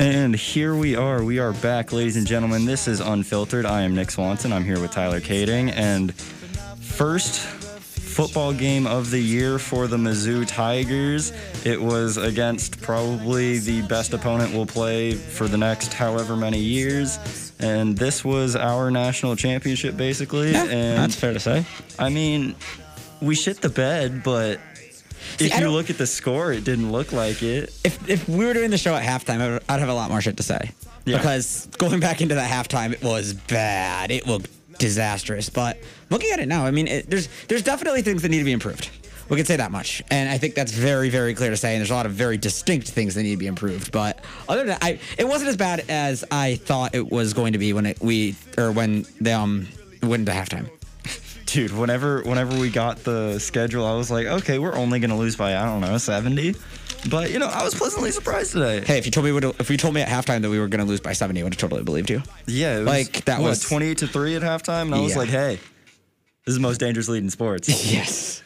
And here we are. We are back, ladies and gentlemen. This is Unfiltered. I am Nick Swanson. I'm here with Tyler Kading. And first football game of the year for the Mizzou Tigers. It was against probably the best opponent we'll play for the next however many years. And this was our national championship, basically. Yeah, and that's fair to say. I mean, we shit the bed, but if you look at the score, it didn't look like it. If if we were doing the show at halftime, I would- I'd have a lot more shit to say. Yeah. Because going back into that halftime, it was bad. It looked disastrous. But looking at it now, I mean, it, there's there's definitely things that need to be improved. We can say that much, and I think that's very, very clear to say. And there's a lot of very distinct things that need to be improved. But other than that, I, it wasn't as bad as I thought it was going to be when it, we or when they um went into halftime. Dude, whenever whenever we got the schedule, I was like, okay, we're only gonna lose by I don't know seventy. But you know, I was pleasantly surprised today. Hey, if you told me if you told me at halftime that we were going to lose by 70, I would have totally believed you. yeah, it was, like, that what, was- twenty-eight to three at halftime, and I was like, hey, this is the most dangerous lead in sports. Yes.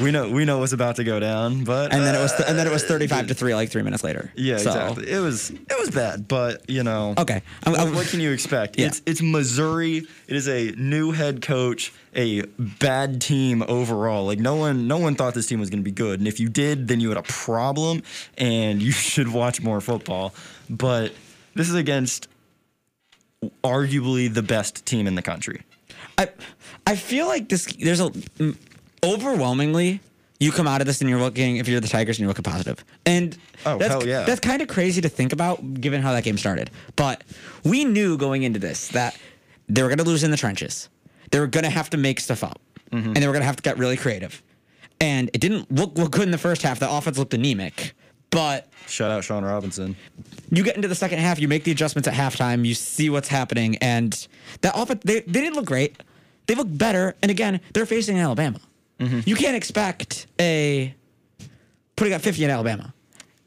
we know we know what's about to go down, but And then it was uh, and then it was 35 to 3 like 3 minutes later. Yeah, So- exactly. It was it was bad, but you know. Okay. I'm- what, I'm- what can you expect? Yeah. It's it's Missouri. It is a new head coach, a bad team overall. Like no one no one thought this team was going to be good, and if you did, then you had a problem, and you should watch more football. But this is against arguably the best team in the country. I I feel like this there's a overwhelmingly you come out of this and you're looking if you're the Tigers and you're looking positive. And Oh, that's, hell yeah. That's kind of crazy to think about given how that game started. But we knew going into this that they were going to lose in the trenches. They were going to have to make stuff up. Mm-hmm. And they were going to have to get really creative. And it didn't look, look good in the first half. The offense looked anemic. But Shout out Shawn Robinson. you get into the second half, you make the adjustments at halftime, you see what's happening, and that offense they, they didn't look great. They look better, and again, they're facing Alabama. Mm-hmm. You can't expect a putting up 50 in Alabama.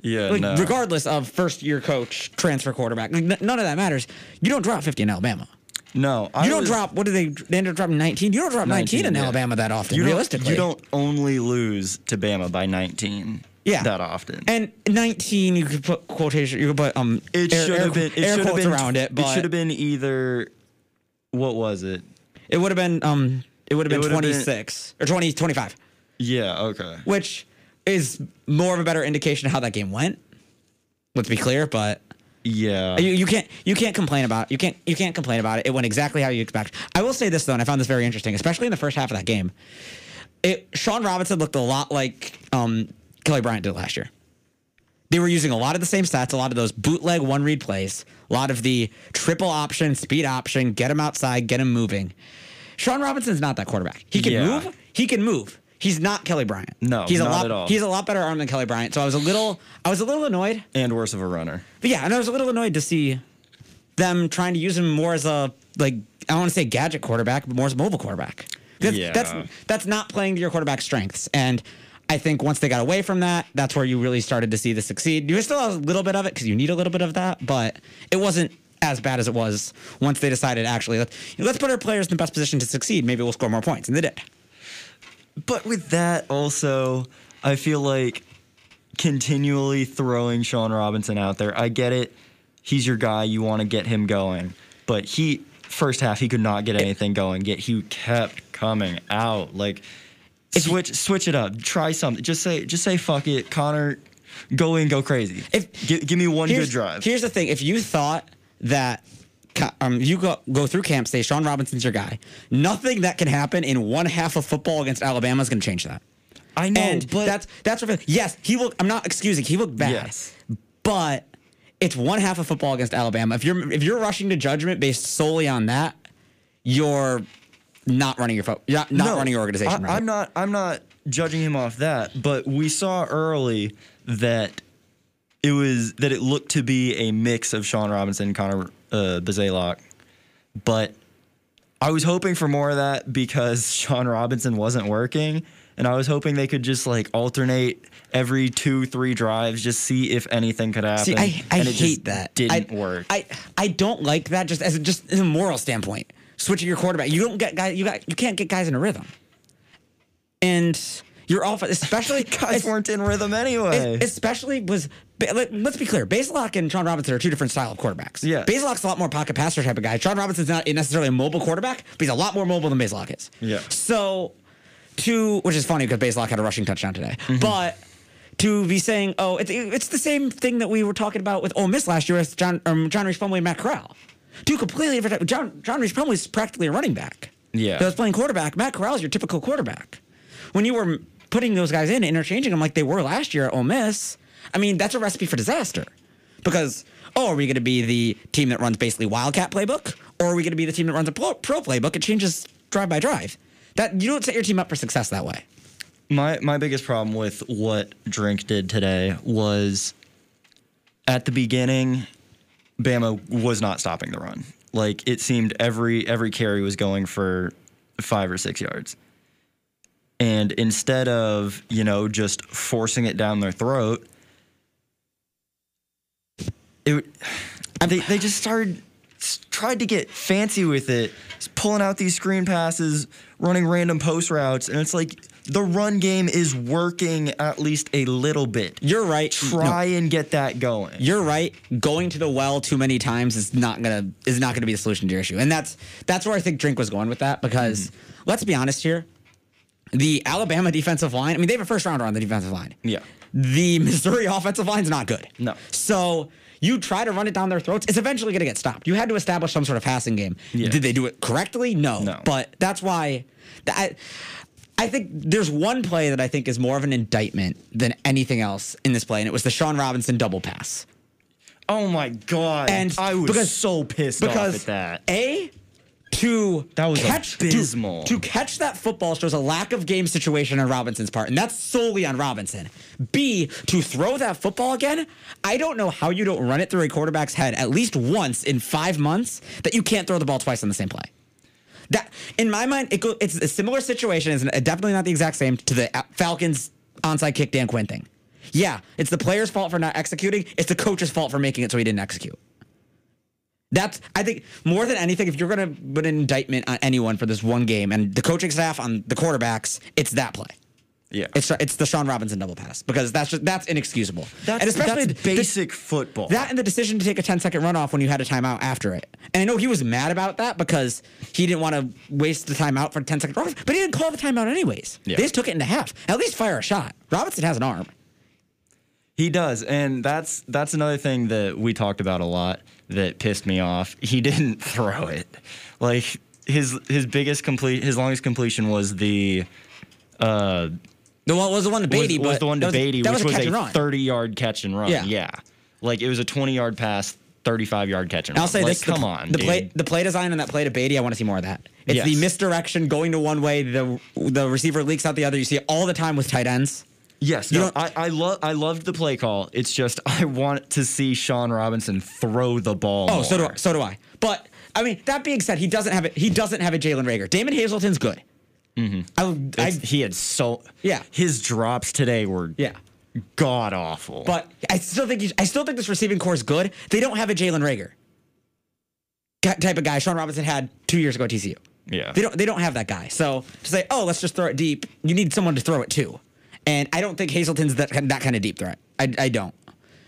Yeah, Like no. regardless of first year coach, transfer quarterback, like, n- none of that matters. You don't drop 50 in Alabama. No, I You don't was- drop what do they they ended up dropping 19? You don't drop 19, 19, in yeah. Alabama that often, You realistically. you don't only lose to Bama by 19 yeah. that often. And 19, you could put quotation, you could put um It should have been. It air should have quotes been around it, but it should have been either. What was it? It would have been um it would have been would have been- 26 or 20 25, Yeah. Okay. which is more of a better indication of how that game went. Let's be clear, but Yeah. you, you can't you can't complain about you can't you can't complain about it. It went exactly how you expect. I will say this though, and I found this very interesting, especially in the first half of that game. It Shawn Robinson looked a lot like um, Kelly Bryant did last year. They were using a lot of the same stats, a lot of those bootleg one read plays, a lot of the triple option, speed option, get him outside, get him moving. Shawn Robinson's not that quarterback. He can Yeah. move. He can move. He's not Kelly Bryant. No, he's a not lot. at all. He's a lot better arm than Kelly Bryant. So I was a little, I was a little annoyed. and worse of a runner. But yeah, and I was a little annoyed to see them trying to use him more as a like I don't want to say gadget quarterback, but more as a mobile quarterback. That's, Yeah. that's that's not playing to your quarterback strengths. And I think once they got away from that, that's where you really started to see the succeed. You were still have a little bit of it because you need a little bit of that, but it wasn't as bad as it was once they decided actually let's let's put our players in the best position to succeed. Maybe we'll score more points, and they did. But with that, also, I feel like continually throwing Shawn Robinson out there. I get it. He's your guy. You want to get him going. But he, first half, he could not get anything going. Yet he kept coming out. Like, switch, switch it up. Try something. Just say, just say, fuck it, Connor. Go in, go crazy. If- give, give me one good drive. Here's the thing: if you thought that um, you go go through camp, say Shawn Robinson's your guy, nothing that can happen in one half of football against Alabama is going to change that. I know, and but that's that's what. Yes, he looked. I'm not excusing. He looked bad. Yes. but it's one half of football against Alabama. If you're if you're rushing to judgment based solely on that, you're not running your fo- you're not, not No, running your organization. I, right. I'm not. I'm not judging him off that, but we saw early that it was that it looked to be a mix of Shawn Robinson and Connor uh, but I was hoping for more of that because Shawn Robinson wasn't working, and I was hoping they could just like alternate every two, three drives, just see if anything could happen. See, I, I and it hate just that. Didn't I, work. I, I don't like that just as a, just as a moral standpoint. Switching your quarterback, you don't get guys. You got you can't get guys in a rhythm. And Your offense, especially Guys weren't in rhythm anyway. especially was. Let- Let's be clear. Bazelak and Shawn Robinson are two different style of quarterbacks. Yeah. Bazelak's a lot more pocket passer type of guy. Shawn Robinson's not necessarily a mobile quarterback, but he's a lot more mobile than Bazelak is. Yeah. So, to which is funny because Bazelak had a rushing touchdown today, Mm-hmm. but to be saying, oh, it's, it's the same thing that we were talking about with Ole Miss last year with John um, John Rhys Plumlee and Matt Corral. Two completely different. John John Rhys Plumlee is practically a running back. Yeah. that was playing quarterback. Matt Corral is your typical quarterback. When you were putting those guys in, interchanging them like they were last year at Ole Miss, I mean that's a recipe for disaster. Because oh, are we going to be the team that runs basically Wildcat playbook, or are we going to be the team that runs a pro, pro playbook? It changes drive by drive. That you don't set your team up for success that way. My my biggest problem with what Drink did today was at the beginning, Bama was not stopping the run. Like it seemed every every carry was going for five or six yards. And instead of, you know, just forcing it down their throat, it they, they just started tried to get fancy with it, pulling out these screen passes, running random post routes, and it's like the run game is working at least a little bit. You're right. Try No, and get that going. you're right. Going to the well too many times is not gonna is not gonna be the solution to your issue, and that's that's where I think Drink was going with that. Because Mm-hmm. let's be honest here, the Alabama defensive line. I mean, they have a first rounder on the defensive line. Yeah. The Missouri offensive line's not good. No. So you try to run it down their throats, it's eventually going to get stopped. You had to establish some sort of passing game. Yes. Did they do it correctly? No. No. But that's why I, I think there's one play that I think is more of an indictment than anything else in this play, and it was the Shawn Robinson double pass. Oh my god! And I was because- so pissed Because off at that. A to That was catch to- abysmal. To, catch that football shows a lack of game situation on Robinson's part, and that's solely on Robinson. B to throw that football again. I don't know how you don't run it through a quarterback's head at least once in five months that you can't throw the ball twice on the same play. That in my mind, it go, it's a similar situation. It's definitely not the exact same to the uh, Falcons onside kick Dan Quinn thing. Yeah, it's the player's fault for not executing. It's the coach's fault for making it so he didn't execute. That's I think more than anything, if you're gonna put an indictment on anyone for this one game and the coaching staff on the quarterbacks, it's that play. Yeah, It's it's the Shawn Robinson double pass because that's just that's inexcusable. that's, and especially that's the- basic football. that and the decision to take a 10 second runoff when you had a timeout after it. And I know he was mad about that because he didn't want to waste the timeout for a 10 second runoff, but he didn't call the timeout anyways. Yeah. They just took it into half. At least fire a shot. Robinson has an arm. He does, and that's that's another thing that we talked about a lot that pissed me off. He didn't throw it. Like his his biggest complete his longest completion was the uh The one was the one to was, Beatty, was but the one that to was, Beatty, which was was a catch a and run. 30 yard catch and run. Yeah. Yeah. Like it was a 20 yard pass, 35 yard catch and I'll run. say like, this: the, come on, the dude. play, the play design on that play to Beatty. I want to see more of that. It's Yes. the misdirection going to one way, the the receiver leaks out the other. You see all the time with tight ends. Yes, You no, I I love I loved the play call. It's just I want to see Shawn Robinson throw the ball. Oh, so do. I, so do I. But I mean, that being said, he doesn't have it. He doesn't have a Jalen Reagor. Damon Hazelton's good. Mm-hmm. I, I, It's- he had so Yeah. His drops today were yeah. god awful. But I still think I still think this receiving core is good. They don't have a Jalen Reagor type of guy Shawn Robinson had two years ago at TCU. yeah, They don't they don't have that guy. So to say, oh, let's just throw it deep, you need someone to throw it to. And I don't think Hazelton's that that kind of deep threat. I, I don't.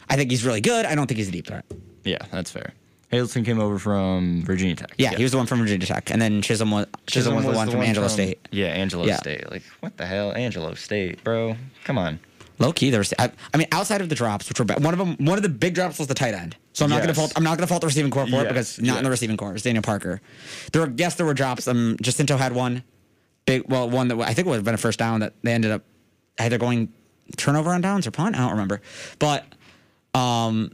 I think he's really good. I don't think he's a deep threat. yeah, that's fair. Hazelton came over from Virginia Tech. Yeah, he was the one from Virginia Tech, and then Chisholm was Chisholm, was, the one from Angelo State. Yeah, Angelo Yeah. State. Like what the hell, Angelo State, bro? Come on. Low key, there was. I, I mean, outside of the drops, which were one of them, one of the big drops was the tight end. So I'm not gonna Yes. fault. I'm not gonna fault the receiving core for it because not in the receiving core. It was Daniel Parker. There, were, yes, there were drops. Um, Jacinto had one big, well, one that I think would have been a first down that they ended up either going turnover on downs or punt. I don't remember, but um,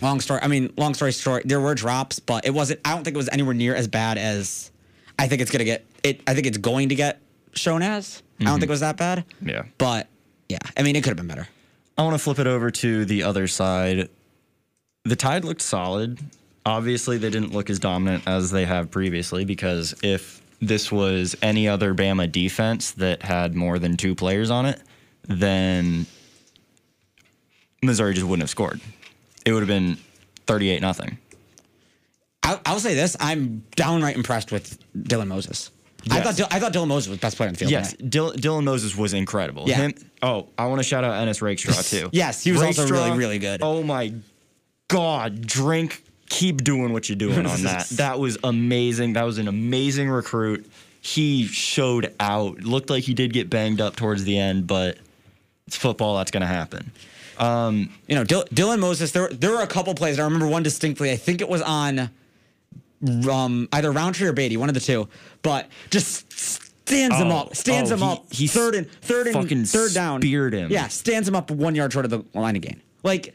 long story. I mean, long story short, there were drops, but it wasn't. I don't think it was anywhere near as bad as I think it's gonna get. It. I think it's going to get shown as. I don't think it was that bad. Yeah. But yeah, I mean, it could have been better. I want to flip it over to the other side. The Tide looked solid. Obviously, they didn't look as dominant as they have previously because if this was any other Bama defense that had more than two players on it, then Missouri just wouldn't have scored. It would have been 38 nothing. I'll, I'll say this: I'm downright impressed with Dylan Moses. I thought I thought Dylan Moses was best player on the field. Yes, tonight. Dylan, Moses was incredible. Yeah. Him, oh, I want to shout out Ennis Rakestraw too. Yes, he was also really, really good. Oh my God, drink, keep doing what you're doing on that. That was amazing. That was an amazing recruit. He showed out. Looked like he did get banged up towards the end, but it's football. That's gonna happen. You know, Dil- Dylan Moses. There, there were a couple plays. I remember one distinctly. I think it was on um, either Rountree or Beatty, one of the two. But just stands him Oh, up, stands oh, him he- up. he third and third and third down. speared him. Yeah, stands him up one yard short of the line of gain. Like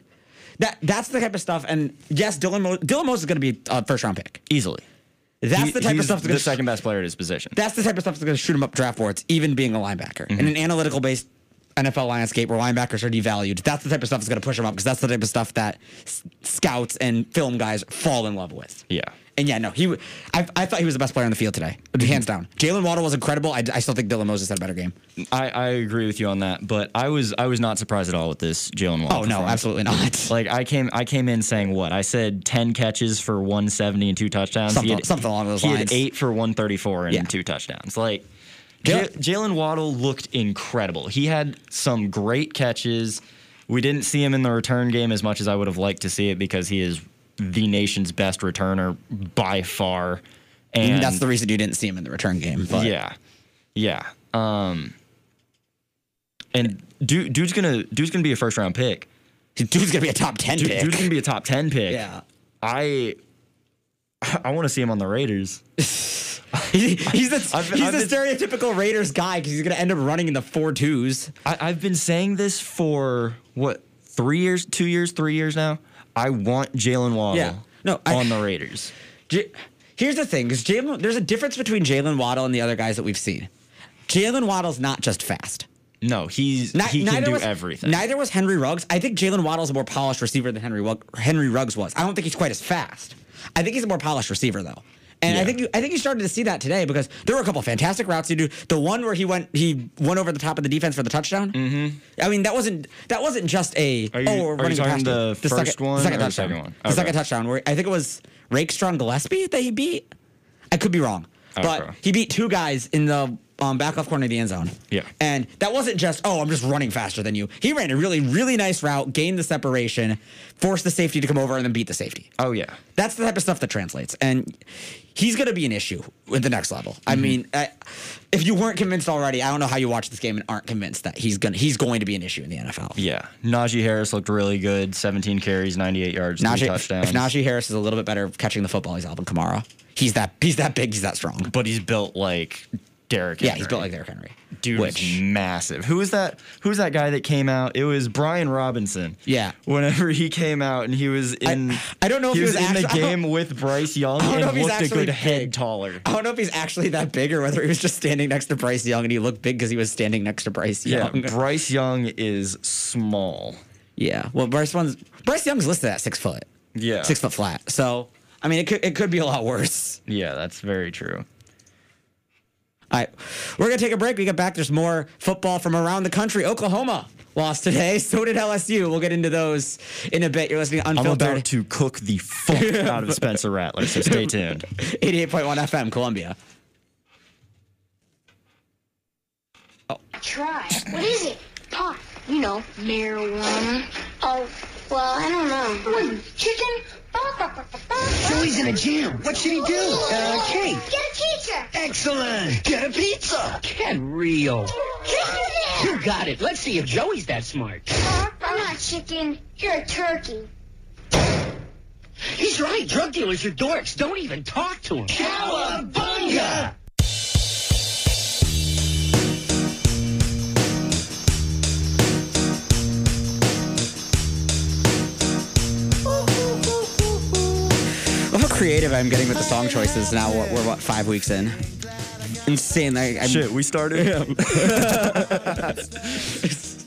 that. That's the type of stuff. And yes, Dylan Mo- Dylan Moses is going to be a first round pick. Easily. That's He- the type of stuff that's the going to second best player at his position. that's the type of stuff that's going to shoot him up draft boards, even being a linebacker. Mm-hmm. In an analytical based NFL landscape where linebackers are devalued, that's the type of stuff that's going to push him up because that's the type of stuff that s- scouts and film guys fall in love with. yeah. And yeah, no, he. w- I, I thought he was the best player on the field today, hands down. Jaylen Waddle was incredible. I, I still think Dylan Moses had a better game. I, I agree with you on that, but I was I was not surprised at all with this Jaylen Waddle. Oh no, performance. absolutely not. Like I came I came in saying what I said ten catches for 170 and two touchdowns. Something- He had- something along those he lines. had eight for 134 and Yeah. two touchdowns. Like Jalen- J- Jaylen Waddle looked incredible. He had some great catches. We didn't see him in the return game as much as I would have liked to see it because he is the nation's best returner by far. And that's the reason you didn't see him in the return game. But yeah, yeah. Um, and dude, dude's gonna dude's gonna be a first round pick. dude's gonna be a top ten Dude, pick. dude's gonna be a top ten pick. yeah. I I want to see him on the Raiders. He- he's the, I've he's I've the been- stereotypical Raiders guy because he's gonna end up running in the four twos. I, I've been saying this for what three years, two years, three years now. I want Jaylen Waddle Yeah. No, I- on the Raiders. J- Here's the thing, because Jalen, there's a difference between Jaylen Waddle and the other guys that we've seen. Jaylen Waddle's not just fast. No, he's Ni- he can do was, everything. Neither was Henry Ruggs. I think Jaylen Waddle's a more polished receiver than Henry Henry Ruggs was. I don't think he's quite as fast. I think he's a more polished receiver though. And I think you, I think you started to see that today because there were a couple fantastic routes he do. The one where he went he went over the top of the defense for the touchdown. Mm-hmm. I mean that wasn't that wasn't just a Are you- oh we're are you running past the it. first second, one the second the touchdown. second one? The second touchdown where I think it was Rakestraw Gillespie that he beat. I could be wrong, but he beat two guys in the um, back left corner of the end zone. Yeah. And that wasn't just, oh, I'm just running faster than you. He ran a really, really nice route, gained the separation, forced the safety to come over, and then beat the safety. oh yeah, That's the type of stuff that translates. And he's going to be an issue at the next level. I mean, I, if you weren't convinced already, I don't know how you watch this game and aren't convinced that he's going to he's going to be an issue in the NFL. yeah. Najee Harris looked really good. 17 carries, 98 yards, Najee, touchdowns. if Najee Harris is a little bit better catching the football, he's Alvin Kamara. He's that he's that big, he's that strong. but he's built like Derrick. Yeah, he's built like Derrick Henry. Dude, Which, massive. Who was that? Who was that guy that came out? It was Brian Robinson. Yeah. Whenever he came out and he was in, I don't know if he he was, was in the actu- I don't- game with Bryce Young I don't know if and he's looked a actually good head taller. I don't know if he's actually that big or whether he was just standing next to Bryce Young and he looked big because he was standing next to Bryce Young. Yeah. Bryce Young is small. Yeah. Well, Bryce Young's Bryce Young's listed at six foot. Yeah. Six foot flat. So I mean, it could it could be a lot worse. Yeah, that's very true. All right, we're gonna take a break. We get back. There's more football from around the country. Oklahoma lost today. So did LSU. We'll get into those in a bit. You're listening to I'm about to cook the fuck out of Spencer Rattler, so stay tuned. 88.1 FM, Columbia. Oh. Try. What is it? Pot. You know, marijuana. Oh, well, I don't know. What? Chicken? Joey's in a jam. What should he do? Uh, cake. Get a teacher. Excellent. Get a pizza. Get real. Chicken. You got it. Let's see if Joey's that smart. I'm not chicken. You're a turkey. He's right. Drug dealers are dorks. Don't even talk to him. Cowabunga! Creative I'm getting with the song choices now. We're, we're what, five weeks in? Insane. Like, I'm, Shit, we started. See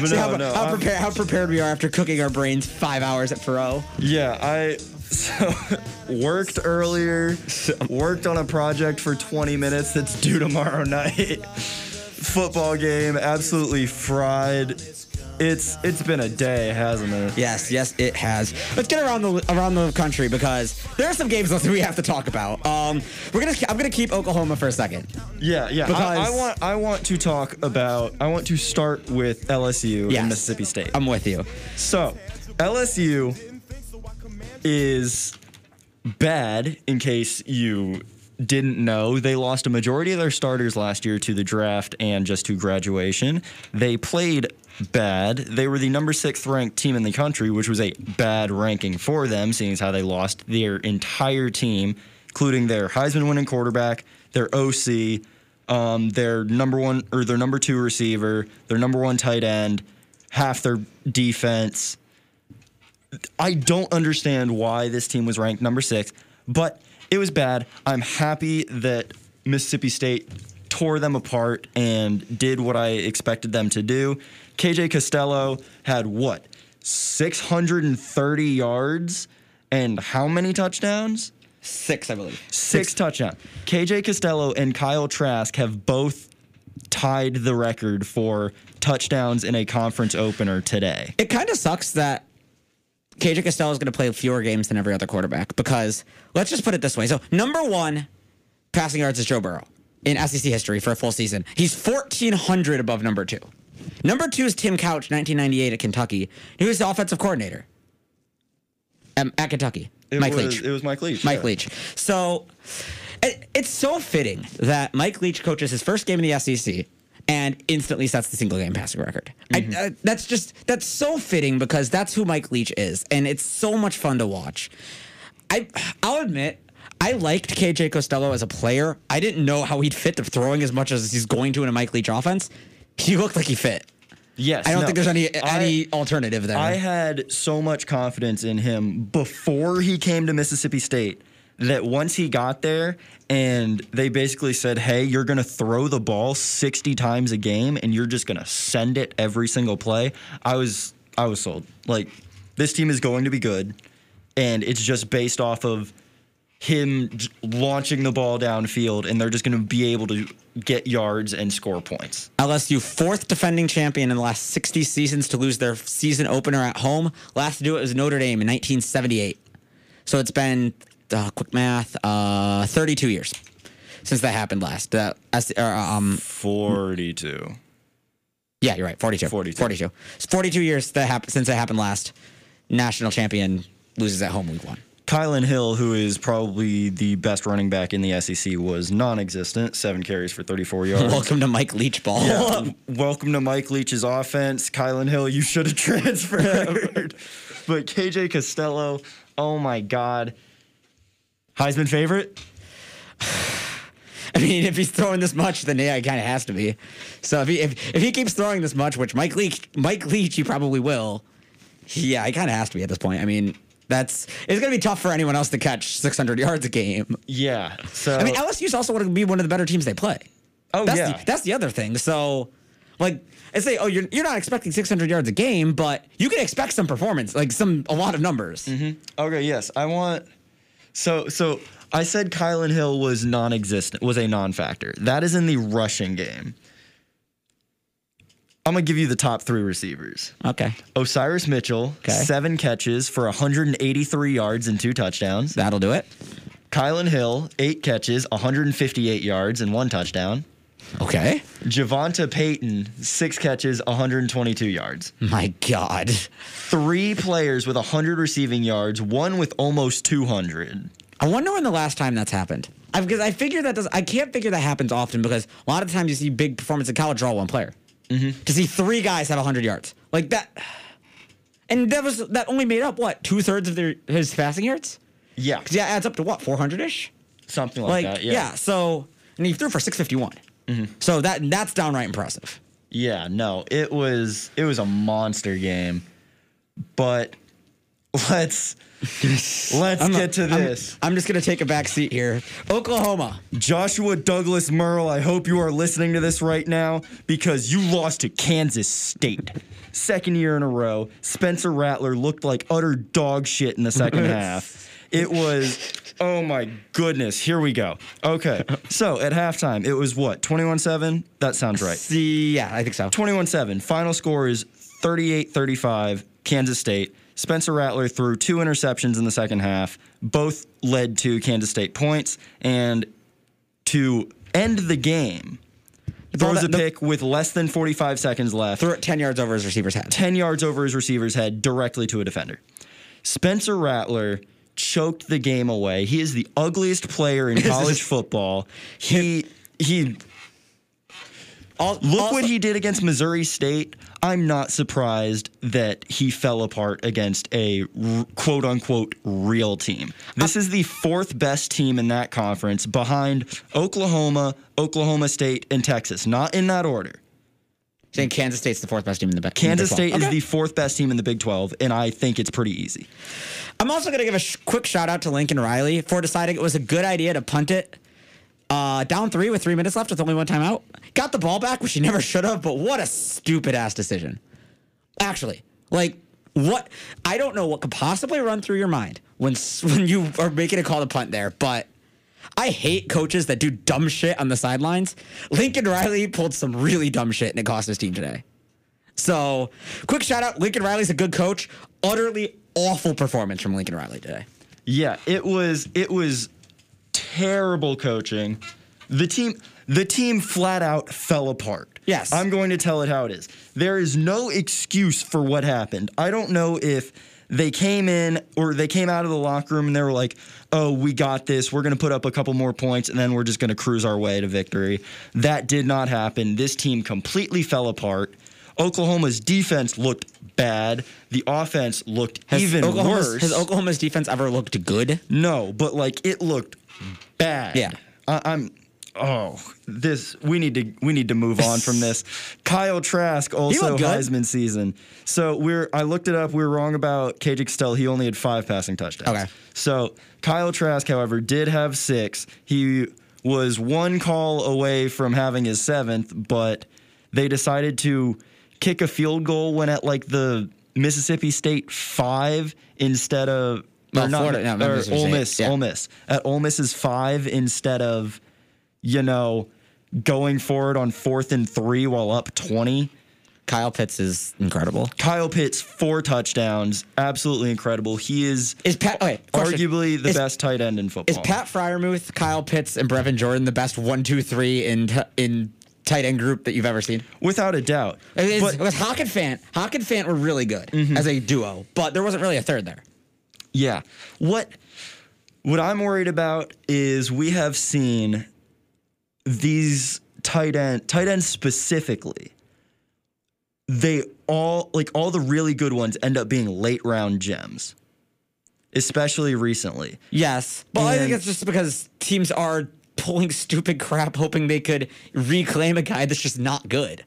no, how, no, how, prepared, how prepared we are after cooking our brains five hours at Thoreau. Yeah, I so worked earlier, worked on a project for 20 minutes that's due tomorrow night. Football game, absolutely fried. It's it's been a day, hasn't it? Yes, yes, it has. Let's get around the around the country because there are some games that we have to talk about. Um, we're gonna I'm gonna keep Oklahoma for a second. Yeah, yeah. I, Because- I want I want to talk about I want to start with LSU Yes. and Mississippi State. I'm with you. So, LSU is bad in case you didn't know. They lost a majority of their starters last year to the draft and just to graduation. They played bad. They were the number sixth ranked team in the country, which was a bad ranking for them, seeing as how they lost their entire team, including their Heisman winning quarterback, their OC, um, their number one or their number two receiver, their number one tight end, half their defense. I don't understand why this team was ranked number six, but it was bad. I'm happy that Mississippi State tore them apart and did what I expected them to do. KJ Costello had what? 630 yards and how many touchdowns? Six, I believe. Six touchdowns. KJ Costello and Kyle Trask have both tied the record for touchdowns in a conference opener today. It kind of sucks that KJ Costello is going to play fewer games than every other quarterback because let's just put it this way. So, number one passing yards is Joe Burrow in SEC history for a full season. He's 1,400 above number two. Number two is Tim Couch, 1998 at Kentucky. He was the offensive coordinator um, at Kentucky. It Mike was, Leach. It was Mike Leach. Mike yeah. Leach. So it, it's so fitting that Mike Leach coaches his first game in the SEC and instantly sets the single game passing record. I, uh, that's just that's so fitting because that's who Mike Leach is, and it's so much fun to watch. I I'll admit. I liked KJ Costello as a player. I didn't know how he'd fit to throwing as much as he's going to in a Mike Leach offense. He looked like he fit. Yes. I don't no. think there's any I- any alternative there. I had so much confidence in him before he came to Mississippi State that once he got there and they basically said, "Hey, you're going to throw the ball 60 times a game and you're just going to send it every single play." I was I was sold. Like this team is going to be good and it's just based off of him j- launching the ball downfield and they're just going to be able to get yards and score points. LSU, fourth defending champion in the last 60 seasons to lose their season opener at home. Last to do it was Notre Dame in 1978. So it's been, uh, quick math, uh, 32 years since that happened last. Uh, um, 42. yeah, you're right, 42. 42. 42. It's 42 years that hap- since that happened last. National champion loses at home week one. Kylan Hill, who is probably the best running back in the SEC, was non-existent. Seven carries for 34 yards. Welcome to Mike Leach ball. Yeah. Welcome to Mike Leach's offense. Kylan Hill, you should have transferred. but KJ Costello, oh my God. Heisman favorite? I mean, if he's throwing this much, then yeah, he kind of has to be. So if he if, if he keeps throwing this much, which Mike Leach Mike Leach he probably will, yeah, he kind of has to be at this point. I mean, that's it's gonna be tough for anyone else to catch 600 yards a game. Yeah. So I mean, LSU's also going to be one of the better teams they play. oh That's yeah. the, that's the other thing. So, like, I say, oh, you're you're not expecting 600 yards a game, but you can expect some performance, like some a lot of numbers. Mm-hmm. Okay, yes. I want so so I said Kylan Hill was non-existent, was a non-factor. That is in the rushing game. I'm gonna give you the top three receivers. Okay, Osiris Mitchell, Okay. seven catches for 183 yards and two touchdowns. that'll do it. Kylan Hill, eight catches, 158 yards and one touchdown. Okay. Javonta Payton, six catches, 122 yards. My God. Three players with 100 receiving yards, one with almost 200. I wonder when the last time that's happened. I, because I figure that does. I can't figure that happens often because a lot of the times you see big performance in college draw one player. Mm-hmm. To see three guys have 100 yards like that, and that was that only made up what two thirds of their his passing yards. Yeah, Because yeah, it adds up to what 400 ish. something like, Like that. yeah. Yeah. So and he threw for 651. So that that's downright impressive. Yeah, no, it was it was a monster game. But let's let's I'm- get to I'm- this. I'm, just gonna take a back seat here. Oklahoma. Joshua Douglas Merle, I hope you are listening to this right now because you lost to Kansas State. Second year in a row. Spencer Rattler looked like utter dog shit in the second half. It was, oh my goodness. Here we go. Okay. So at halftime, it was what, 21 7? That sounds right. See, yeah, I think so. 21 7. Final score is 38 35, Kansas State. Spencer Rattler threw two interceptions in the second half. Both led to Kansas State points. And to end the game, throws that- a the- pick with less than 45 seconds left. Threw it 10 yards over his receiver's head. 10 yards over his receiver's head directly to a defender. Spencer Rattler choked the game away. He is the ugliest player in college football. He he Al- look also- what he did against Missouri State. I'm not surprised that he fell apart against a r- quote unquote real team. This is the fourth best team in that conference behind Oklahoma, Oklahoma State, and Texas. Not in that order. Saying Kansas State's the fourth best team in the Big Kansas Big State 12. is the fourth best team in the Big 12, and I think it's pretty easy. I'm also going to give a sh- quick shout out to Lincoln Riley for deciding it was a good idea to punt it uh, down three with three minutes left with only one timeout. Got the ball back, which he never should have, but what a stupid ass decision. Actually, like what? I don't know what could possibly run through your mind when when you are making a call to punt there, but. I hate coaches that do dumb shit on the sidelines. Lincoln Riley pulled some really dumb shit and it cost his team today. So, quick shout out Lincoln Riley's a good coach. Utterly awful performance from Lincoln Riley today. Yeah, it was it was terrible coaching. The team the team flat out fell apart. Yes. I'm going to tell it how it is. There is no excuse for what happened. I don't know if they came in or they came out of the locker room and they were like, "Oh, we got this. We're going to put up a couple more points and then we're just going to cruise our way to victory." That did not happen. This team completely fell apart. Oklahoma's defense looked bad. The offense looked Has even Oklahoma's, worse. Has Oklahoma's defense ever looked good? No, but like it looked bad. Yeah. I, I'm. Oh, this we need to we need to move on from this. Kyle Trask also. Heisman season. So we're I looked it up. We were wrong about KJ Costello. He only had five passing touchdowns. Okay. So Kyle Trask, however, did have six. He was one call away from having his seventh, but they decided to kick a field goal when at like the Mississippi State five instead of Or not, Florida- no, or Ole Miss, yeah. Ole Miss at Ole Miss's five instead of you know going forward on fourth and three while up twenty. Kyle Pitts is incredible. Kyle Pitts four touchdowns, absolutely incredible. He is Is Pat okay? arguably the Is- best tight end in football. Is Pat Freiermuth, Kyle Pitts, and Brevin Jordan the best one, two, three in in tight end group that you've ever seen? without a doubt. It is, But- because Hawk and Fant, Hawk and Fant were really good Mm-hmm. as a duo, but there wasn't really a third there. Yeah. What what I'm worried about is we have seen these tight end tight ends specifically. They all like all the really good ones end up being late round gems. Especially recently. Yes, but I think it's just because teams are pulling stupid crap, hoping they could reclaim a guy that's just not good.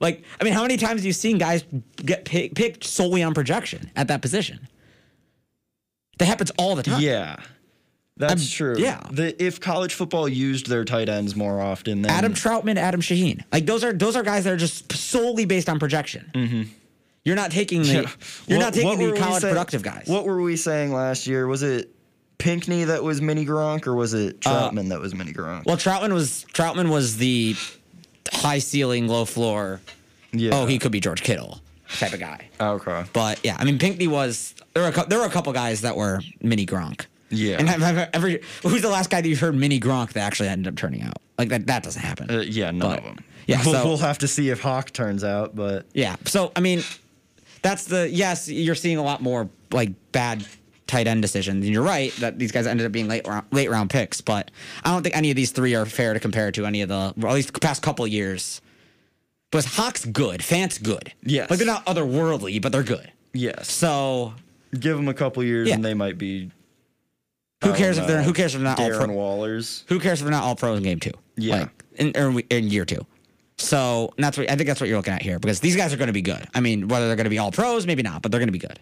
Like, I mean, how many times have you seen guys get pick, picked solely on projection at that position? That happens all the time. Yeah. That's I'm- true. yeah. The, if college football used their tight ends more often, then Adam Trautman, Adam Shaheen, like those are those are guys that are just solely based on projection. Mm-hmm. You're not taking the Yeah. you're What- not taking the college saying- productive guys. What were we saying last year? Was it Pinkney that was mini Gronk, or was it Trautman that was mini Gronk? Uh, Well, Trautman was Trautman was the high ceiling, low floor. yeah. Oh, he could be George Kittle type of guy. Okay. But yeah, I mean, Pinkney was there were a, there were a couple guys that were mini Gronk. Yeah. And have, have every who's the last guy that you've heard mini Gronk that actually ended up turning out? Like that that doesn't happen. Uh, yeah, none But- of them. yeah, we'll, so- we'll have to see if Hawk turns out, but Yeah. So I mean, that's the yes. You're seeing a lot more like bad tight end decisions, and you're right that these guys ended up being late round, late round picks. But I don't think any of these three are fair to compare to any of the at least the past couple years. Because Hawk's good, Fant's good. Yes. Like they're not otherworldly, but they're good. yes, So give them a couple years Yeah. and they might be. who cares don't if they're know, who cares if they're not all pro? Wallers. Who cares if they're not all pros in game two? Yeah. Like in, or in year two. So that's what I think that's what you're looking at here because these guys are going to be good. I mean, whether they're going to be all pros, maybe not, but they're going to be good.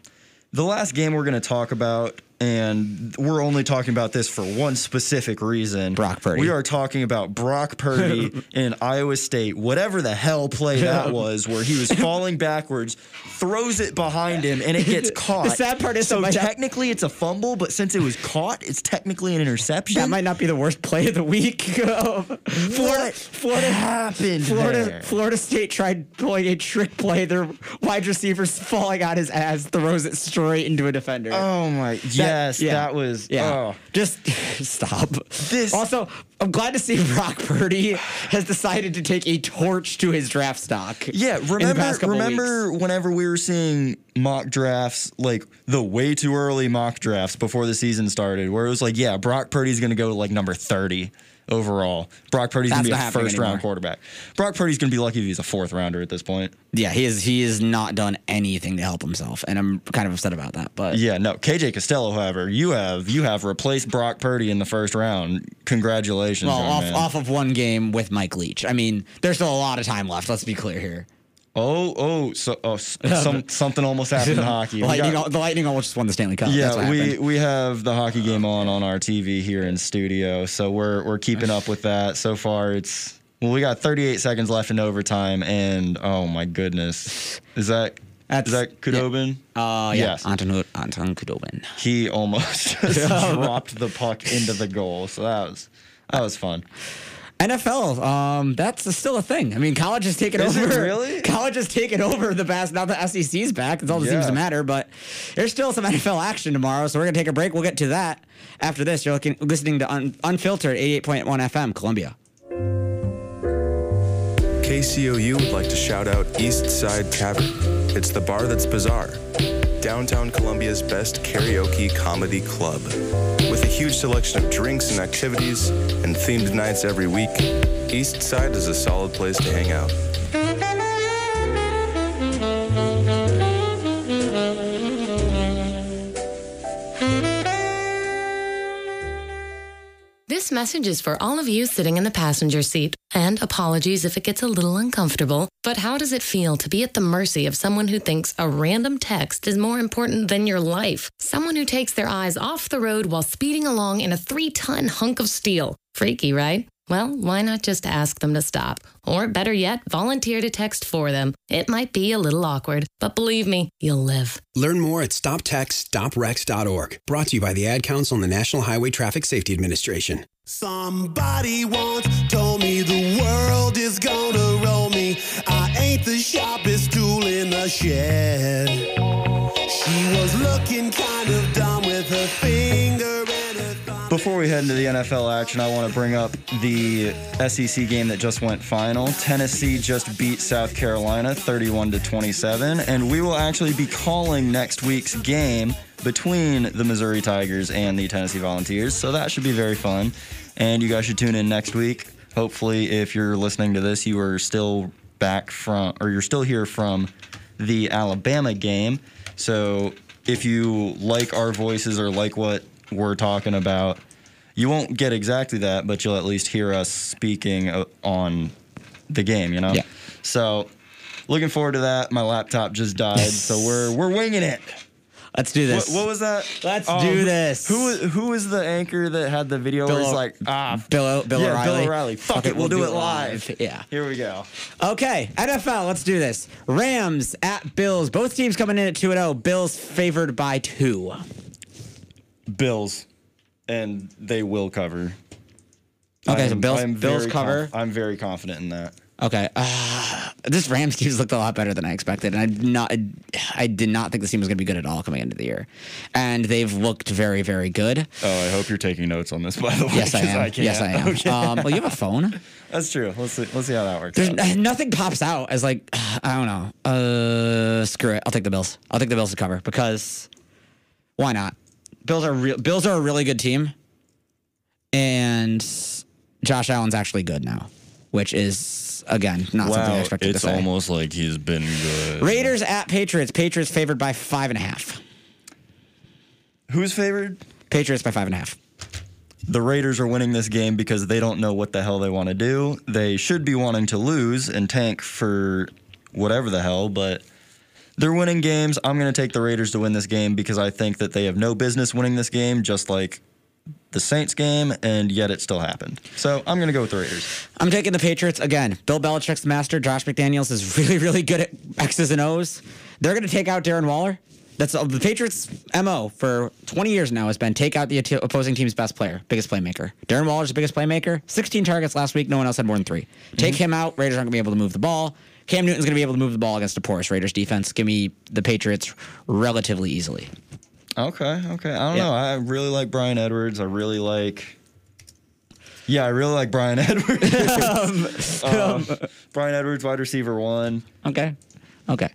The last game we're going to talk about and we're only talking about this for one specific reason. Brock Purdy. We are talking about Brock Purdy in Iowa State, whatever the hell play that was, where he was falling backwards, throws it behind him, and it gets caught. The sad part is so that technically it's a fumble, but since it was caught, it's technically an interception. That might not be the worst play of the week. Florida, what Florida happened Florida, there? Florida State tried pulling a trick play. Their wide receivers falling on his ass, throws it straight into a defender. Oh my! Yes, yeah. that was. Yeah. Oh. Just stop. This- Also, I'm glad to see Brock Purdy has decided to take a torch to his draft stock. Yeah, remember remember weeks. whenever we were seeing mock drafts, like the way too early mock drafts before the season started, where it was like, yeah, Brock Purdy's gonna go to like number 30 overall. Brock Purdy's That's gonna be a first anymore. round quarterback. Brock Purdy's gonna be lucky if he's a fourth rounder at this point. Yeah, he is. He has not done anything to help himself, and I'm kind of upset about that. But Yeah, no, KJ Costello, however, you have you have replaced Brock Purdy in the first round. Congratulations. well, off man. off of one game with Mike Leach. I mean, there's still a lot of time left. Let's be clear here. Oh, oh, so oh, some, something almost happened in hockey. The Lightning, got- the Lightning almost just won the Stanley Cup. Yeah, we, we have the hockey game on on our TV here in studio, so we're we're keeping up with that. So far, it's well, we got 38 seconds left in overtime, and oh my goodness, is that That's- is that Khudobin? Uh, yeah, Yes. Anton Anton Khudobin. He almost just dropped the puck into the goal, so that was that was fun. NFL, um, that's still a thing. I mean, college has taken Is it over. really? College has taken over the past. Now the SEC's back. That's all that seems to matter. But there's still some NFL action tomorrow, so we're gonna take a break. We'll get to that after this. You're looking, listening to Un- Unfiltered 88.1 FM, Columbia. KCOU would like to shout out East Side Tavern. It's the bar that's bizarre. Downtown Columbia's best karaoke comedy club. With a huge selection of drinks and activities and themed nights every week, East Side is a solid place to hang out. Message is for all of you sitting in the passenger seat. And apologies if it gets a little uncomfortable. But how does it feel to be at the mercy of someone who thinks a random text is more important than your life? Someone who takes their eyes off the road while speeding along in a three ton hunk of steel. Freaky, right? Well, why not just ask them to stop? Or better yet, volunteer to text for them. It might be a little awkward, but believe me, you'll live. Learn more at stoptextstoprex.org. Brought to you by the Ad Council and the National Highway Traffic Safety Administration. Somebody once told me the world is gonna roll me. I ain't the sharpest tool in the shed. She was looking kind of dumb with her finger and her thumb. Before we head into the NFL action, I want to bring up the SEC game that just went final. Tennessee just beat South Carolina 31 to 27, and we will actually be calling next week's game between the Missouri Tigers and the Tennessee Volunteers. So that should be very fun. And you guys should tune in next week. Hopefully, if you're listening to this, you are still back from, or you're still here from the Alabama game. So if you like our voices or like what we're talking about, you won't get exactly that, but you'll at least hear us speaking uh, on the game, you know? Yeah. So looking forward to that. My laptop just died, so we're we're winging it. Let's do this. what was that? Let's Oh, do this. Who who was the anchor that had the video where Bill he's like, ah, Bill, Bill yeah, O'Reilly. Bill O'Reilly. Fuck, it, we'll, do, it live. Yeah. Here we go. Okay, NFL, let's do this. Rams at Bills. Both teams coming in at 2 and 0. Bills favored by two. Bills, and they will cover. Okay, so Bills- Bills cover. I'm very confident in that. Okay. Uh, this Rams team's looked a lot better than I expected. And I did not I did not think this team was going to be good at all coming into the year. And they've looked very, very good. Oh, I hope you're taking notes on this, by the way. Yes, I am. can't. yes, I am. Okay. Um, well, you have a phone. That's true. Let's see. Let's see how that works. There's nothing pops out as like I don't know. Uh, screw it. I'll take the Bills. I'll take the Bills to cover because why not? Bills are real. Bills are a really good team, and Josh Allen's actually good now, which is again not something I expected it's to say. almost like he's been good. Raiders at Patriots. Patriots favored by five and a half. Who's favored? Patriots by five and a half. The Raiders are winning this game because they don't know what the hell they want to do. They should be wanting to lose and tank for whatever the hell, but they're winning games. I'm going to take the Raiders to win this game because I think that they have no business winning this game, just like the Saints game, and yet it still happened. So I'm going to go with the Raiders. I'm taking the Patriots again. Bill Belichick's master. Josh McDaniels is really, really good at X's and O's. They're going to take out Darren Waller. That's the Patriots' mo for 20 years now has been take out the opposing team's best player, biggest playmaker. Darren Waller's the biggest playmaker. 16 targets last week. No one else had more than 3 mm-hmm. Take him out. Raiders aren't going to be able to move the ball. Cam Newton's going to be able to move the ball against a porous Raiders defense. Give me the Patriots relatively easily. Okay, okay. I don't Yeah. know. I really like Bryan Edwards. I really like. Yeah, I really like Bryan Edwards. um, Bryan Edwards, wide receiver one. Okay. Okay.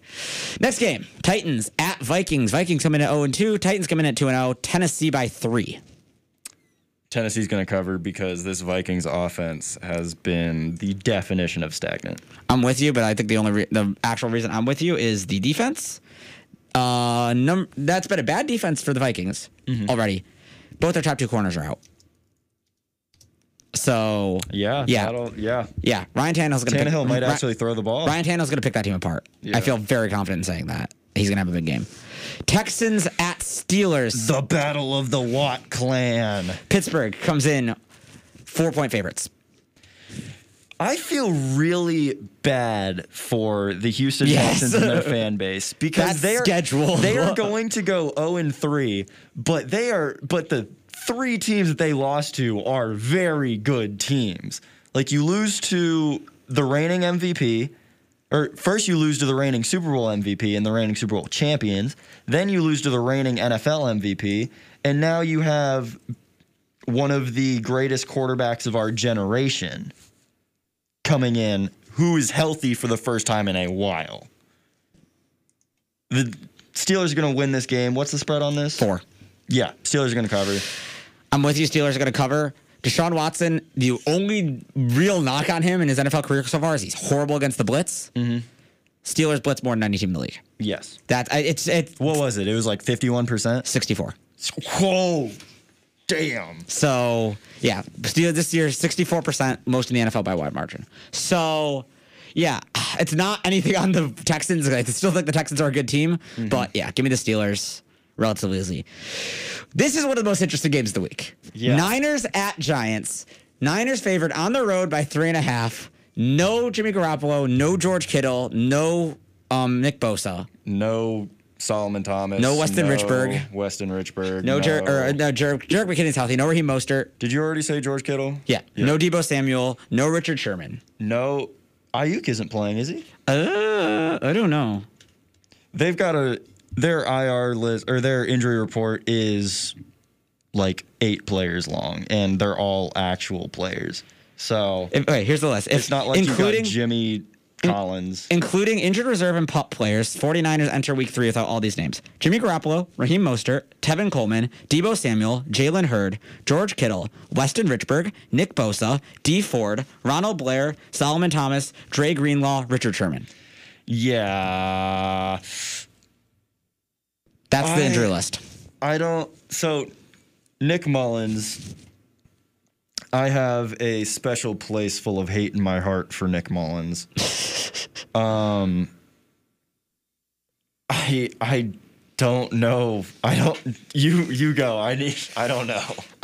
Next game Titans at Vikings. Vikings coming at 0 and 2. Titans coming at 2 and 0. Tennessee by 3. Tennessee's going to cover because this Vikings offense has been the definition of stagnant. I'm with you, but I think the only re- the actual reason I'm with you is the defense. Uh, num- that's been a bad defense for the Vikings already. Both their top two corners are out. So Yeah, Yeah. yeah. yeah, Ryan Tannehill's gonna Tannehill pick, might Ri- actually throw the ball. Ryan Tannehill's gonna pick that team apart. Yeah. I feel very confident in saying that he's gonna have a big game. Texans at Steelers. the battle of the Watt clan. Pittsburgh comes in four point favorites. I feel really bad for the Houston Yes. Texans and their fan base because That they are schedule. they are going to go 0 and 3, but they are but the three teams that they lost to are very good teams. Like you lose to the reigning MVP, or first you lose to the reigning Super Bowl MVP and the reigning Super Bowl champions, then you lose to the reigning NFL MVP, and now you have one of the greatest quarterbacks of our generation coming in who is healthy for the first time in a while. The Steelers are going to win this game. What's the spread on this? Four. Yeah, Steelers are going to cover. I'm with you. Steelers are going to cover. Deshaun Watson, the only real knock on him in his NFL career so far is he's horrible against the blitz. Mm-hmm. Steelers blitz more than any team in the league. Yes. That it's it's What was it? It was like 51%. 64. Whoa. Damn. So yeah, Steelers this year 64 percent, most in the NFL by wide margin. So yeah, it's not anything on the Texans. I still think the Texans are a good team, but yeah, give me the Steelers relatively easy. This is one of the most interesting games of the week. Yeah. Niners at Giants. Niners favored on the road by three and a half. No Jimmy Garoppolo, no George Kittle, no um, Nick Bosa, No Solomon Thomas. No Weston Richburg. Weston Richburg. no, Jer- or, no Jerick Jerick McKinnon's healthy, no Raheem Mostert. Did you already say George Kittle? Yeah. No Deebo Samuel, no Richard Sherman. No. Aiyuk isn't playing, is he? Uh, I don't know. They've got a their IR list or their injury report is like eight players long, and they're all actual players. So If, okay, here's the list. If, it's not like including Jimmy Collins. including injured reserve and pup players. 49ers enter week three without all these names: Jimmy Garoppolo, Raheem Mostert, Tevin Coleman, Deebo Samuel, Jalen Hurd, George Kittle, Weston Richburg, Nick Bosa, Dee Ford, Ronald Blair, Solomon Thomas, Dre Greenlaw, Richard Sherman. yeah, That's the I- injury list. I don't. So Nick Mullens. I have a special place full of hate in my heart for Nick Mullens. um, I I don't know. I don't. You you go. I need. I don't know.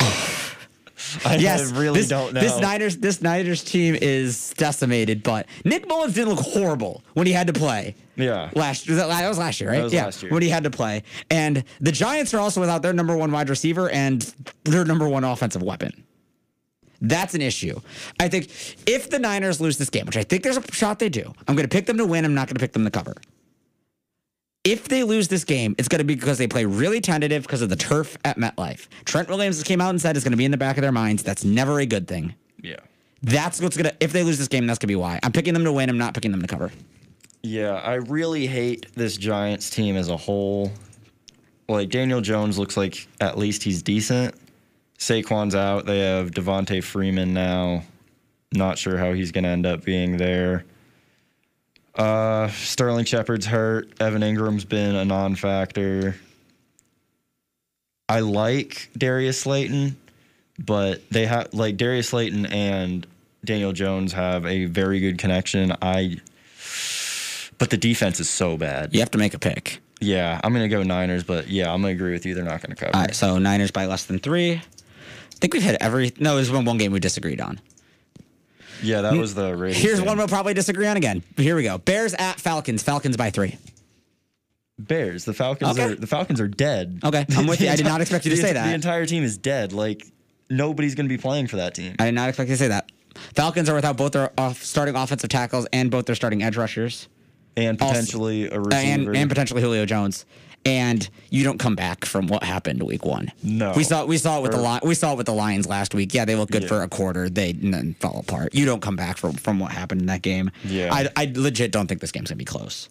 I Yes, really this, don't know. This Niners, this Niners team is decimated, but Nick Mullens didn't look horrible when he had to play. yeah. Last that, that was last year, right? Yeah, year. when he had to play. And the Giants are also without their number one wide receiver and their number one offensive weapon. That's an issue. I think if the Niners lose this game, which I think there's a shot they do, I'm going to pick them to win. I'm not going to pick them to cover. If they lose this game, it's going to be because they play really tentative because of the turf at MetLife. Trent Williams came out and said it's going to be in the back of their minds. That's never a good thing. Yeah. That's what's going to, if they lose this game, that's going to be why. I'm picking them to win. I'm not picking them to cover. Yeah, I really hate this Giants team as a whole. Like Daniel Jones looks like at least he's decent. Saquon's out. They have Devonta Freeman now. Not sure how he's going to end up being there. Uh, Sterling Shepard's hurt. Evan Engram's been a non-factor. I like Darius Slayton, but they have like Darius Slayton and Daniel Jones have a very good connection. I but the defense is so bad. You have to make a pick. Yeah, I'm gonna go Niners, but yeah, I'm gonna agree with you. They're not gonna cover. All right, so Niners by less than three. I think we've hit every. No, there's one one game we disagreed on. Yeah, that was the Raiders. Here's game. one we'll probably disagree on again. Here we go. Bears at Falcons. Falcons by three. Bears. The Falcons Okay. are the Falcons are dead. Okay, I'm with you. I did not expect you to The say that. The entire team is dead. Like nobody's gonna be playing for that team. I did not expect you to say that. Falcons are without both their off starting offensive tackles and both their starting edge rushers, And Also- potentially a Uh, receiver. and and potentially Julio Jones. And you don't come back from what happened week one. No. we saw we saw it with the Li- we saw it with the Lions last week. Yeah, they looked good Yeah. for a quarter. They then fall apart. You don't come back from from what happened in that game. Yeah. I, I legit don't think this game's gonna be close.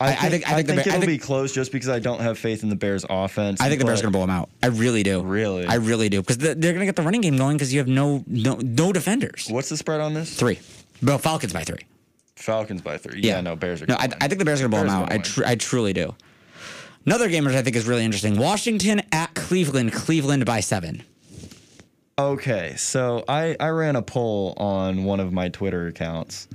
I I think, I think- think, I think the Bear- it'll think- be close just because I don't have faith in the Bears' offense. I think the Bears are gonna blow them out. I really do. Really? I really do because they're gonna get the running game going because you have no no no defenders. What's the spread on this? Three. Well, Falcons by three. Falcons by three. Yeah, no Bears are. No, I. I think the Bears are gonna blow them Bears are out. I tr- I truly do. Another game which I think is really interesting: Washington at Cleveland. Cleveland by seven. Okay, so I, I ran a poll on one of my Twitter accounts